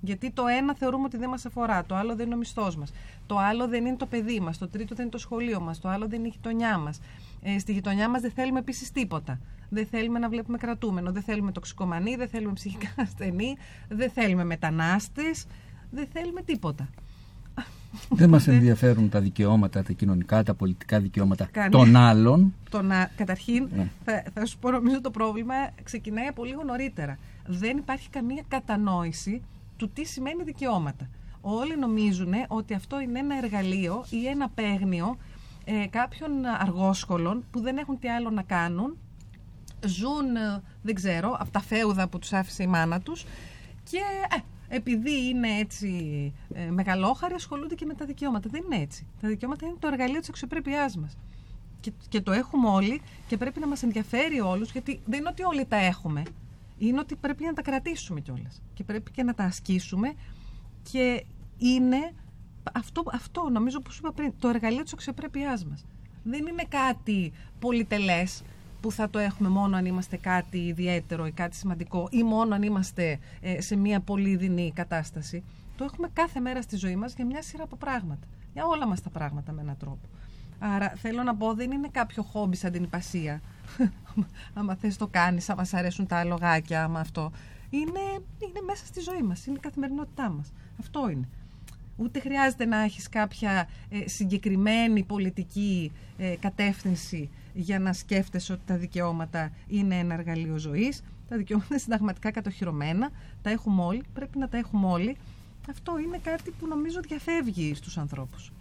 Γιατί το ένα θεωρούμε ότι δεν μας αφορά, το άλλο δεν είναι ο μισθός μας, το άλλο δεν είναι το παιδί μας, το τρίτο δεν είναι το σχολείο μας, το άλλο δεν είναι η γειτονιά μας. Ε, στη γειτονιά μας δεν θέλουμε επίσης τίποτα. Δεν θέλουμε να βλέπουμε κρατούμενο, δεν θέλουμε τοξικομανή, δεν θέλουμε ψυχικά ασθενή, δεν θέλουμε μετανάστες, δεν θέλουμε τίποτα. Δεν μας ενδιαφέρουν τα δικαιώματα, τα κοινωνικά, τα πολιτικά δικαιώματα Κανεί- των άλλων. Το να, καταρχήν, Ναι. θα, θα σου πω, νομίζω το πρόβλημα ξεκινάει από λίγο νωρίτερα. Δεν υπάρχει καμία κατανόηση του τι σημαίνει δικαιώματα. Όλοι νομίζουν ότι αυτό είναι ένα εργαλείο ή ένα παίγνιο ε, κάποιων αργόσχολων που δεν έχουν τι άλλο να κάνουν, ζουν, ε, δεν ξέρω, από τα φέουδα που τους άφησε η μάνα τους και ε, επειδή είναι έτσι ε, μεγαλόχαροι ασχολούνται και με τα δικαιώματα. Δεν είναι έτσι. Τα δικαιώματα είναι το εργαλείο της αξιοπρέπειάς μας. Και, και το έχουμε όλοι και πρέπει να μας ενδιαφέρει όλους γιατί δεν είναι ότι όλοι τα έχουμε. Είναι ότι πρέπει να τα κρατήσουμε κιόλας. Και πρέπει και να τα ασκήσουμε και είναι αυτό, αυτό νομίζω που σου είπα πριν, το εργαλείο της αξιοπρέπειάς μας. Δεν είναι κάτι πολυτελές που θα το έχουμε μόνο αν είμαστε κάτι ιδιαίτερο ή κάτι σημαντικό ή μόνο αν είμαστε ε, σε μια πολύ δεινή κατάσταση. Το έχουμε κάθε μέρα στη ζωή μας για μια σειρά από πράγματα. Για όλα μας τα πράγματα με έναν τρόπο. Άρα θέλω να πω δεν είναι κάποιο χόμπι σαν την υπασία. άμα θες το κάνεις, άμα σ' αρέσουν τα λογάκια, άμα αυτό. Είναι, είναι μέσα στη ζωή μας, είναι η καθημερινότητά μας. Αυτό είναι ούτε χρειάζεται να έχεις κάποια ε, συγκεκριμένη πολιτική ε, κατεύθυνση για να σκέφτεσαι ότι τα δικαιώματα είναι ένα εργαλείο ζωής. Τα δικαιώματα είναι συνταγματικά κατοχυρωμένα, τα έχουμε όλοι, πρέπει να τα έχουμε όλοι. Αυτό είναι κάτι που νομίζω διαφεύγει στους ανθρώπους.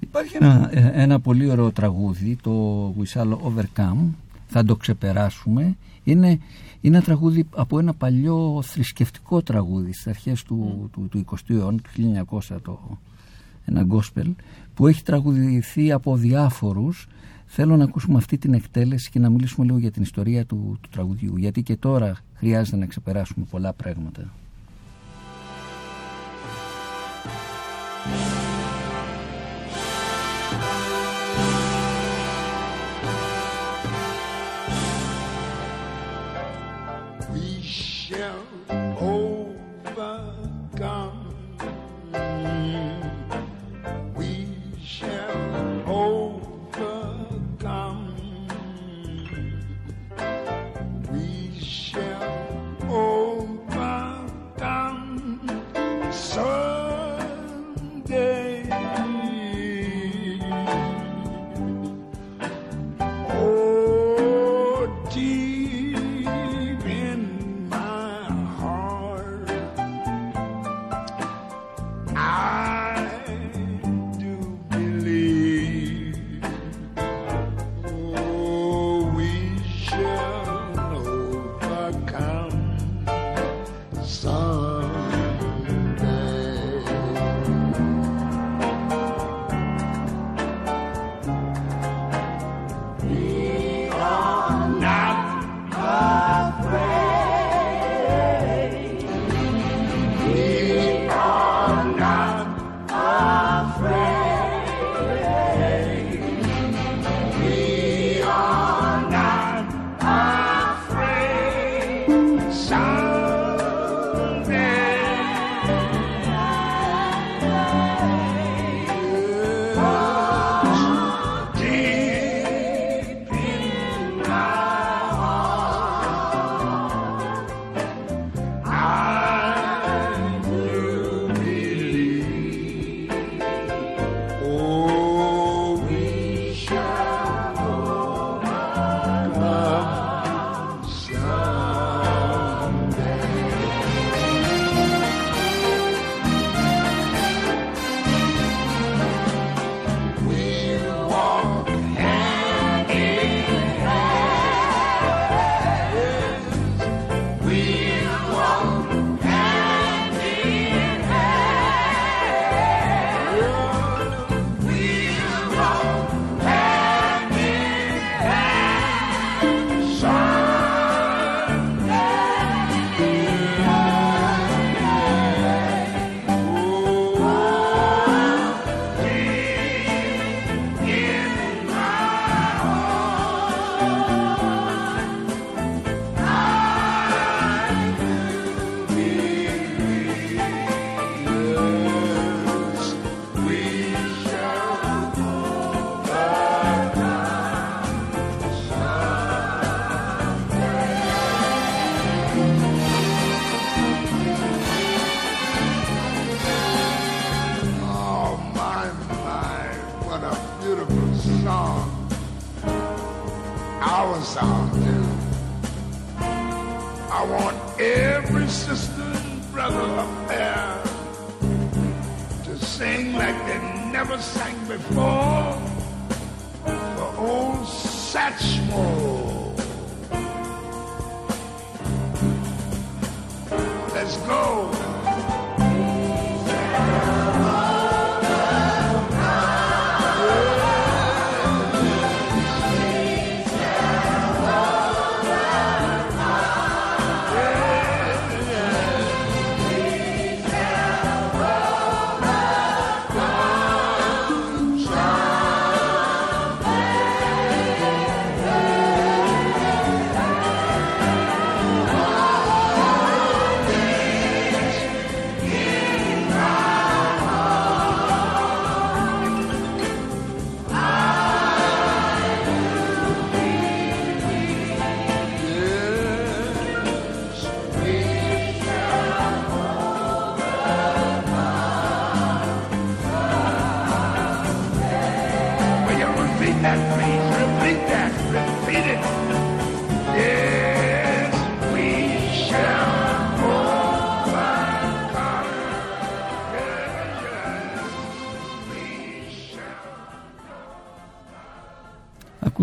Υπάρχει ένα, ε, πολύ ωραίο τραγούδι, το «We overcome», «Θα το ξεπεράσουμε», είναι, είναι ένα τραγούδι από ένα παλιό θρησκευτικό τραγούδι στις αρχές του, του, του 20ου αιώνα, του 1900, το, ένα γκόσπελ, που έχει τραγουδηθεί από διάφορους. Θέλω να ακούσουμε αυτή την εκτέλεση και να μιλήσουμε λίγο για την ιστορία του τραγουδιού, γιατί και τώρα χρειάζεται να ξεπεράσουμε πολλά πράγματα.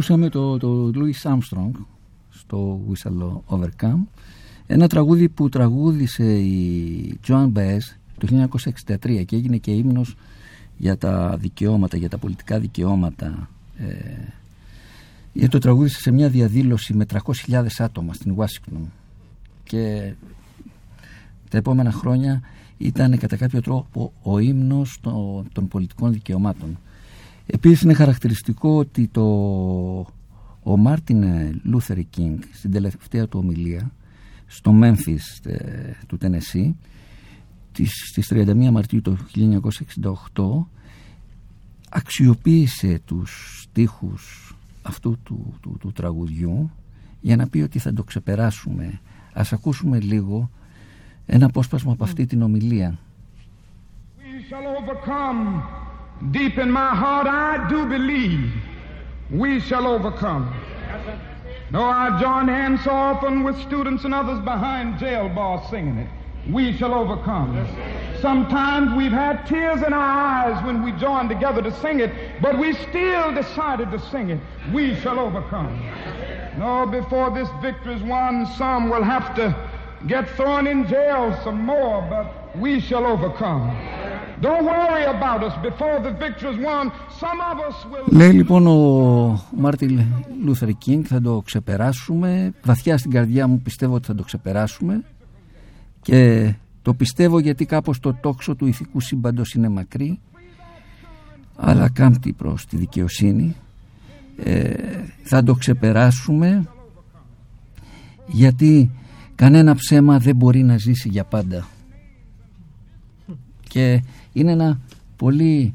Ακούσαμε το, το Louis Armstrong στο Whistle Overcome ένα τραγούδι που τραγούδισε η Joan Baez το 1963 και έγινε και ύμνος για τα δικαιώματα, για τα πολιτικά δικαιώματα ε, γιατί το τραγούδισε σε μια διαδήλωση με 300.000 άτομα στην Ουάσιγκτον και τα επόμενα χρόνια ήταν κατά κάποιο τρόπο ο ύμνος των πολιτικών δικαιωμάτων. Επίσης είναι χαρακτηριστικό ότι το, ο Μάρτιν Λούθερ Κίνγκ στην τελευταία του ομιλία στο Μέμφις ε, του Τενεσί στις 31 Μαρτίου του 1968 αξιοποίησε τους στίχους αυτού του, του, του τραγουδιού για να πει ότι θα το ξεπεράσουμε. Ας ακούσουμε λίγο ένα απόσπασμα από αυτή την ομιλία. We shall overcome. Deep in my heart I do believe we shall overcome. Though I join hands so often with students and others behind jail bars singing it, we shall overcome. Sometimes we've had tears in our eyes when we joined together to sing it, but we still decided to sing it. We shall overcome. No, before this victory is won, some will have to get thrown in jail some more, but we shall overcome. Don't worry about us. Before the victory is won. Some of us will... Λέει λοιπόν ο Μάρτιν Λούθερ Κίνγκ θα το ξεπεράσουμε. Βαθιά στην καρδιά μου πιστεύω ότι θα το ξεπεράσουμε. Και το πιστεύω γιατί κάπως το τόξο του ηθικού σύμπαντος είναι μακρύ. Αλλά κάμπτει προς τη δικαιοσύνη. Ε, θα το ξεπεράσουμε γιατί κανένα ψέμα δεν μπορεί να ζήσει για πάντα. Και είναι ένα πολύ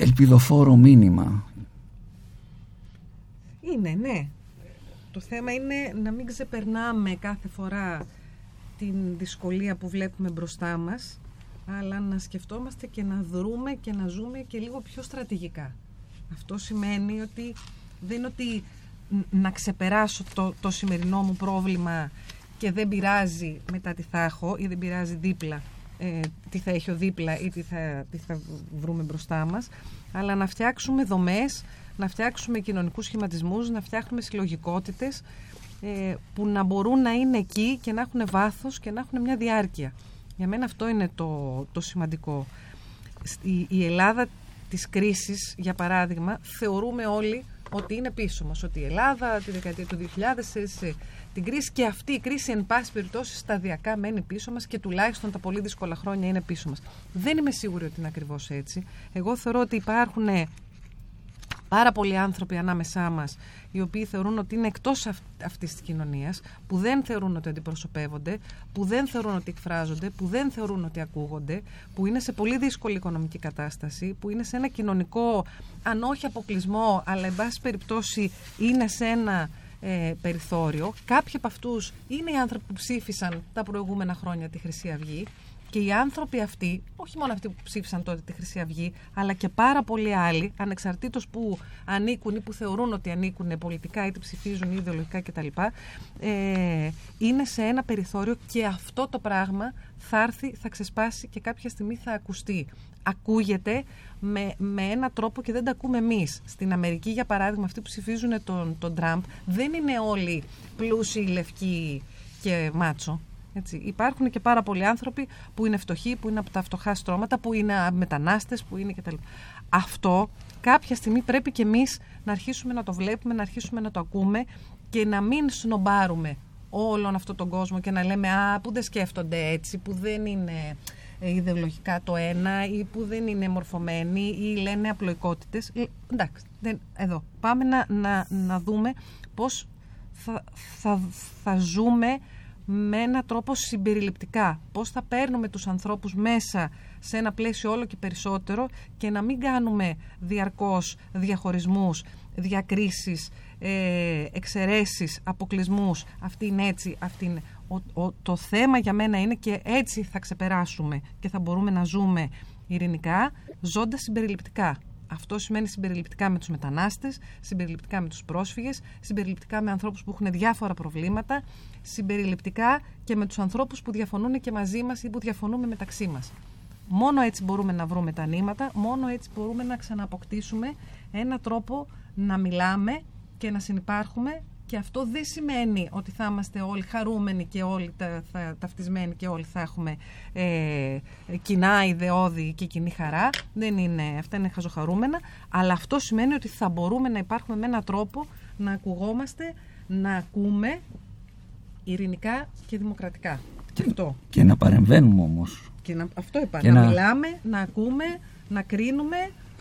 ελπιδοφόρο μήνυμα Είναι, ναι. Το θέμα είναι να μην ξεπερνάμε κάθε φορά την δυσκολία που βλέπουμε μπροστά μας, αλλά να σκεφτόμαστε και να δρούμε και να ζούμε και λίγο πιο στρατηγικά. Αυτό σημαίνει ότι δεν είναι ότι να ξεπεράσω το, το σημερινό μου πρόβλημα και δεν πειράζει μετά τι θα έχω ή δεν πειράζει δίπλα ε, τι θα έχει ο δίπλα ή τι θα, τι θα βρούμε μπροστά μας αλλά να φτιάξουμε δομές, να φτιάξουμε κοινωνικούς σχηματισμούς, να φτιάχνουμε συλλογικότητες ε, που να μπορούν να είναι εκεί και να έχουν βάθος και να έχουν μια διάρκεια. Για μένα αυτό είναι το, το σημαντικό. Η, η Ελλάδα της κρίσης, για παράδειγμα, θεωρούμε όλοι ότι είναι πίσω μας. Ότι η Ελλάδα τη δεκαετία του 2000 σε την κρίση και αυτή η κρίση εν πάση περιπτώσει σταδιακά μένει πίσω μας και τουλάχιστον τα πολύ δύσκολα χρόνια είναι πίσω μας. Δεν είμαι σίγουρη ότι είναι ακριβώς έτσι. Εγώ θεωρώ ότι υπάρχουν πάρα πολλοί άνθρωποι ανάμεσά μας οι οποίοι θεωρούν ότι είναι εκτός αυ- αυτής της κοινωνίας, που δεν θεωρούν ότι αντιπροσωπεύονται, που δεν θεωρούν ότι εκφράζονται, που δεν θεωρούν ότι ακούγονται, που είναι σε πολύ δύσκολη οικονομική κατάσταση, που είναι σε ένα κοινωνικό, αν όχι αποκλεισμό, αλλά εν πάση περιπτώσει είναι σε ένα ε, περιθώριο. Κάποιοι από αυτούς είναι οι άνθρωποι που ψήφισαν τα προηγούμενα χρόνια τη Χρυσή Αυγή και οι άνθρωποι αυτοί, όχι μόνο αυτοί που ψήφισαν τότε τη Χρυσή Αυγή, αλλά και πάρα πολλοί άλλοι, ανεξαρτήτως που ανήκουν ή που θεωρούν ότι ανήκουν πολιτικά, είτε ψηφίζουν ή ιδεολογικά κτλ., ε, είναι σε ένα περιθώριο και αυτό το πράγμα θα έρθει, θα ξεσπάσει και κάποια στιγμή θα ακουστεί. Ακούγεται με, με ένα τρόπο και δεν τα ακούμε εμείς. Στην Αμερική, για παράδειγμα, αυτοί που ψηφίζουν τον, τον Τραμπ δεν είναι όλοι πλούσιοι, λευκοί και μάτσο. Έτσι. Υπάρχουν και πάρα πολλοί άνθρωποι που είναι φτωχοί, που είναι από τα φτωχά στρώματα, που είναι μετανάστες, που είναι κτλ. Αυτό κάποια στιγμή πρέπει και εμείς να αρχίσουμε να το βλέπουμε, να αρχίσουμε να το ακούμε και να μην σνομπάρουμε όλον αυτόν τον κόσμο και να λέμε Α, που δεν σκέφτονται έτσι, που δεν είναι ε, ιδεολογικά το ένα ή που δεν είναι μορφωμένοι ή λένε απλοϊκότητες. Ε, εντάξει, δεν, εδώ. Πάμε να, να, να δούμε πώς θα, θα, θα ζούμε με έναν τρόπο συμπεριληπτικά. Πώς θα παίρνουμε τους ανθρώπους μέσα σε ένα πλαίσιο όλο και περισσότερο και να μην κάνουμε διαρκώς διαχωρισμούς, διακρίσεις, ε, εξαιρέσεις, αποκλεισμούς. Αυτή είναι έτσι, αυτή είναι. Ο, ο, το θέμα για μένα είναι και έτσι θα ξεπεράσουμε και θα μπορούμε να ζούμε ειρηνικά, ζώντας συμπεριληπτικά. Αυτό σημαίνει συμπεριληπτικά με τους μετανάστες, συμπεριληπτικά με τους πρόσφυγες, συμπεριληπτικά με ανθρώπους που έχουν διάφορα προβλήματα, συμπεριληπτικά και με τους ανθρώπους που διαφωνούν και μαζί μας ή που διαφωνούμε μεταξύ μας. Μόνο έτσι μπορούμε να βρούμε τα νήματα, μόνο έτσι μπορούμε να ξανααποκτήσουμε ένα τρόπο να μιλάμε και να συνεπάρχουμε και αυτό δεν σημαίνει ότι θα είμαστε όλοι χαρούμενοι και όλοι τα, θα, ταυτισμένοι και όλοι θα έχουμε ε, κοινά ιδεώδη και κοινή χαρά. Δεν είναι, αυτά είναι χαζοχαρούμενα. Αλλά αυτό σημαίνει ότι θα μπορούμε να υπάρχουμε με έναν τρόπο να ακουγόμαστε, να ακούμε ειρηνικά και δημοκρατικά. Και, αυτό. και να παρεμβαίνουμε όμως. Και να, αυτό είπα. Και να, να- μιλάμε, να ακούμε, να κρίνουμε,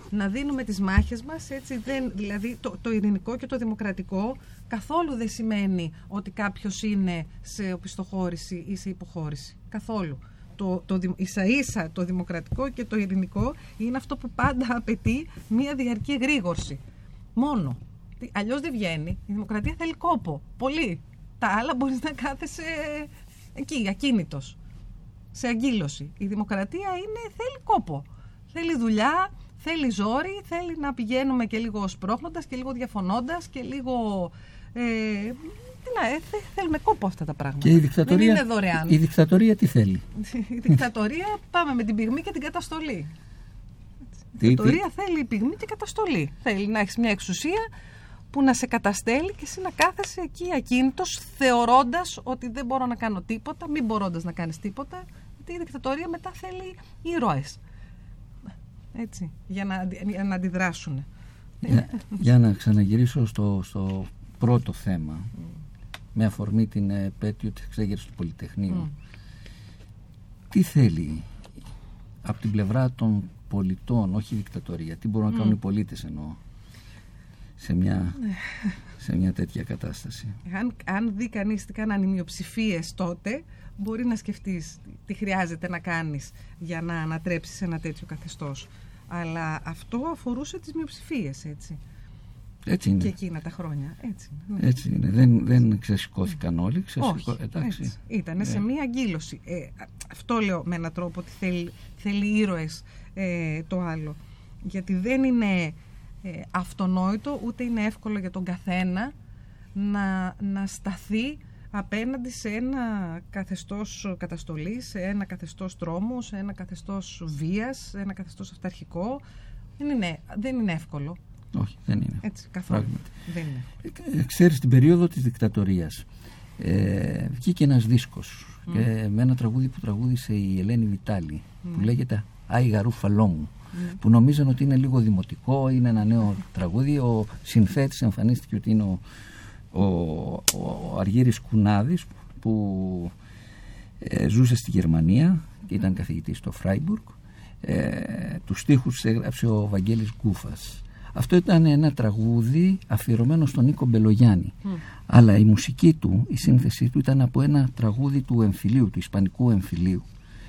να δίνουμε τις μάχες μας. Έτσι, δεν, δηλαδή το, το ειρηνικό και το δημοκρατικό καθόλου δεν σημαίνει ότι κάποιος είναι σε οπισθοχώρηση ή σε υποχώρηση. Καθόλου. Το, το, δη- ίσα ίσα το δημοκρατικό και το ειρηνικό είναι αυτό που πάντα απαιτεί μια διαρκή εγρήγορση. Μόνο. Αλλιώς δεν βγαίνει. Η δημοκρατία θέλει κόπο. Πολύ. Τα άλλα μπορείς να κάθεσαι εκεί, ακίνητος σε αγκύλωση. Η δημοκρατία είναι, θέλει κόπο. Θέλει δουλειά, θέλει ζόρι, θέλει να πηγαίνουμε και λίγο σπρώχνοντας και λίγο διαφωνώντας και λίγο... Ε, τι να, ε, θε- θέλουμε κόπο αυτά τα πράγματα. Και η δικτατορία, Δεν είναι δωρεάν. η δικτατορία τι θέλει; η δικτατορία πάμε με την πυγμή και την καταστολή. Η Τι- δικτατορία θέλει πυγμή και καταστολή. Θέλει να έχεις μια εξουσία που να σε καταστέλει και εσύ να κάθεσαι εκεί ακίνητος θεωρώντας ότι δεν μπορώ να κάνω τίποτα, μην μπορώντας να κάνεις τίποτα, γιατί η δικτατορία μετά θέλει ήρωες. Έτσι, για να, αντι- για να αντιδράσουν. Για, για να ξαναγυρίσω στο, στο πρώτο θέμα με αφορμή την ε, επέτειο της εξέγερσης του Πολυτεχνείου τι θέλει από την πλευρά των πολιτών όχι η δικτατορία τι μπορούν να κάνουν οι πολίτες εννοώ σε μια, σε μια τέτοια κατάσταση; Αν, αν δει κανείς τι κάνανε οι μειοψηφίες τότε, μπορεί να σκεφτείς τι χρειάζεται να κάνεις για να ανατρέψεις ένα τέτοιο καθεστώς. Αλλά αυτό αφορούσε τις μειοψηφίες, έτσι. έτσι είναι Και εκείνα τα χρόνια. Έτσι. ναι. έτσι είναι δεν, δεν ξεσηκώθηκαν όλοι ξεσηκώ... Όχι, εντάξει έτσι. Ήταν Ναι. σε μία αγκύλωση. Ε, α- αυτό λέω με έναν τρόπο ότι θέλει, θέλει ήρωες ε, το άλλο. Γιατί δεν είναι ε, αυτονόητο ούτε είναι εύκολο για τον καθένα να, να σταθεί απέναντι σε ένα καθεστώς καταστολής, σε ένα καθεστώς τρόμου, σε ένα καθεστώς βίας, σε ένα καθεστώς αυταρχικό. Δεν είναι, δεν είναι εύκολο. όχι δεν είναι Έτσι, καθόλου. Πράγματι. Δεν είναι. Ε, Ξέρεις την περίοδο της δικτατορίας ε, βγήκε ένας δίσκος ε, με ένα τραγούδι που τραγούδισε η Ελένη Βιτάλη που λέγεται «Άι γαρούφαλό μου» που νομίζαν ότι είναι λίγο δημοτικό, είναι ένα νέο τραγούδι. Ο συνθέτης εμφανίστηκε ότι είναι ο, ο, ο Αργύρης Κουνάδης που ε, ζούσε στη Γερμανία και ήταν καθηγητής στο Φράιμπουργκ. Ε, τους στίχους έγραψε ο Βαγγέλης Γκούφας. Αυτό ήταν ένα τραγούδι αφιερωμένο στον Νίκο Μπελογιάννη. Αλλά η μουσική του, η σύνθεσή του ήταν από ένα τραγούδι του εμφυλίου, του ισπανικού εμφυλίου.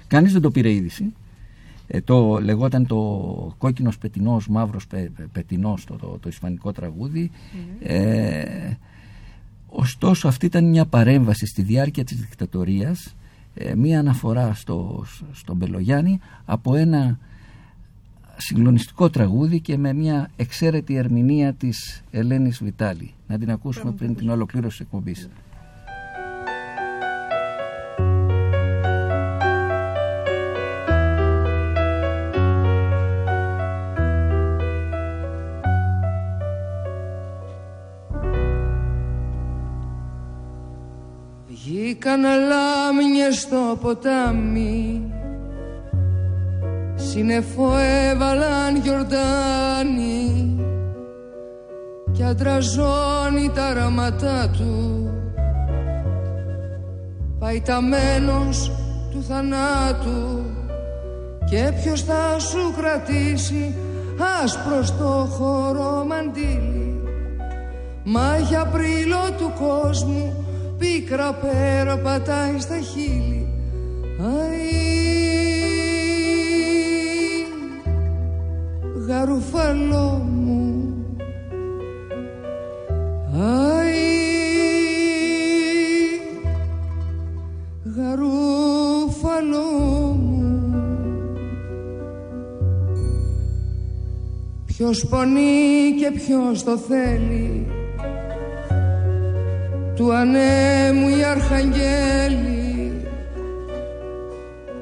Κανείς δεν το πήρε είδηση. Ε, το λεγόταν το κόκκινος πετινός, μαύρος πε, πε- πετινός το, το, το ισπανικό τραγούδι. Ε, ωστόσο αυτή ήταν μια παρέμβαση στη διάρκεια της δικτατορίας ε, μια αναφορά στο, στον Μπελογιάννη από ένα συγκλονιστικό τραγούδι και με μια εξαίρετη ερμηνεία της Ελένης Βιτάλη. Να την ακούσουμε πριν την ολοκλήρωση της εκπομπής. Βγήκαν λάμια στο ποτάμι. Σύννεφο έβαλαν γιορτάνι. Κι αντραζώνει τα ράματά του. Παϊταμένος του θανάτου. Και ποιος θα σου κρατήσει άσπρος στο χώρο μαντίλι. Μάγια πρίλο του κόσμου πίκρα πέρα πατάει στα χείλη. Αϊ, γαρουφαλό μου. Αϊ, γαρουφαλό μου. Ποιος πονεί και ποιος το θέλει του ανέμου οι αρχαγγέλοι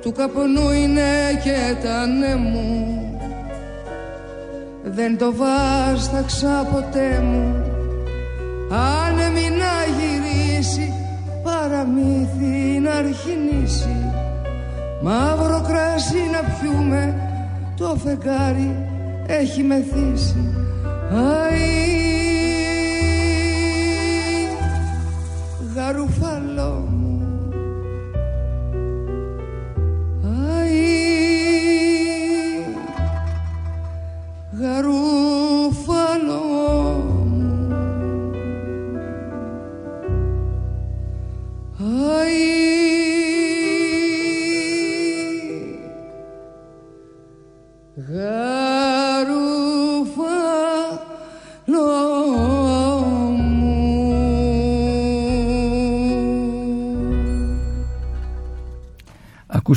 του καπνού είναι και τα νέμου δεν το βάσταξα ποτέ μου αν έμεινα γυρίσει παραμύθι να αρχινήσει. Μαύρο κρασί να πιούμε το φεγγάρι έχει μεθύσει. Αϊ, γαρουφαλό μου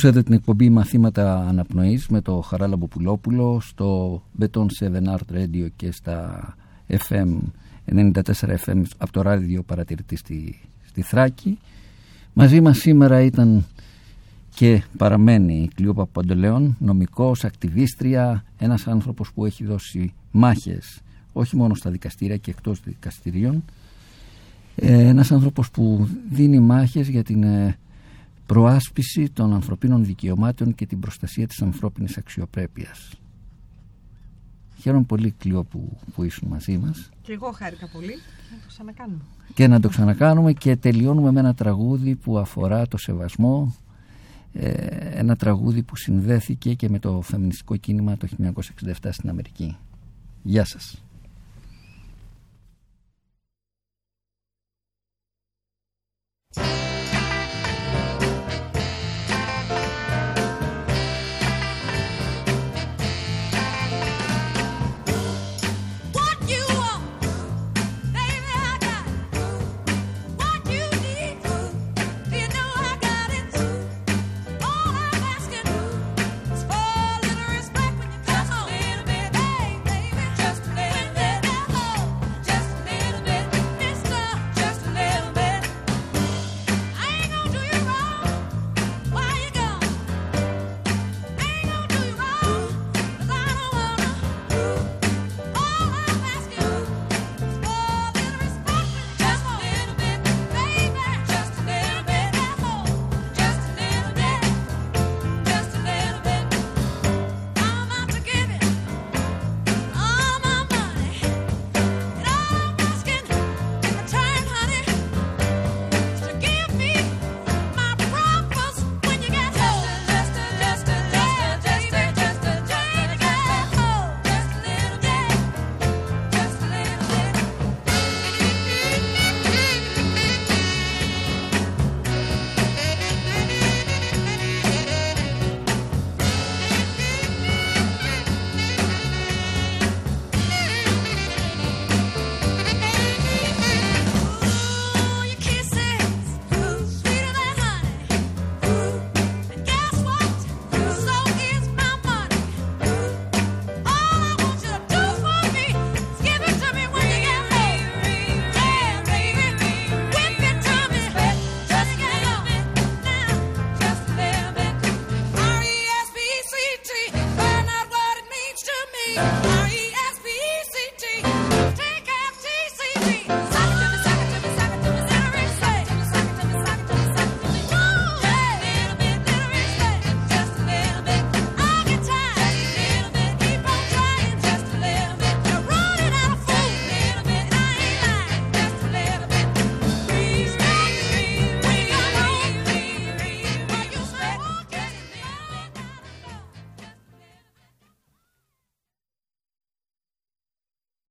Ακούσατε την εκπομπή Μαθήματα Αναπνοής με το Χαράλαμπο Πουλόπουλο στο Beton 7 Art Radio και στα FM 94 FM από το ράδιο παρατηρητή στη, στη Θράκη. Μαζί μας σήμερα ήταν και παραμένει η Κλειό Παπαντελέων, νομικός, ακτιβίστρια, ένας άνθρωπος που έχει δώσει μάχες όχι μόνο στα δικαστήρια και εκτός δικαστηρίων, ε, ένας άνθρωπος που δίνει μάχες για την ε, προάσπιση των ανθρωπίνων δικαιωμάτων και την προστασία της ανθρώπινης αξιοπρέπειας. Χαίρομαι πολύ Κλειό που, που ήσουν μαζί μας. Και εγώ χάρηκα πολύ να το ξανακάνουμε. Και να το ξανακάνουμε και τελειώνουμε με ένα τραγούδι που αφορά το σεβασμό ε, ένα τραγούδι που συνδέθηκε και με το φεμινιστικό κίνημα το 1967 στην Αμερική. Γεια σας.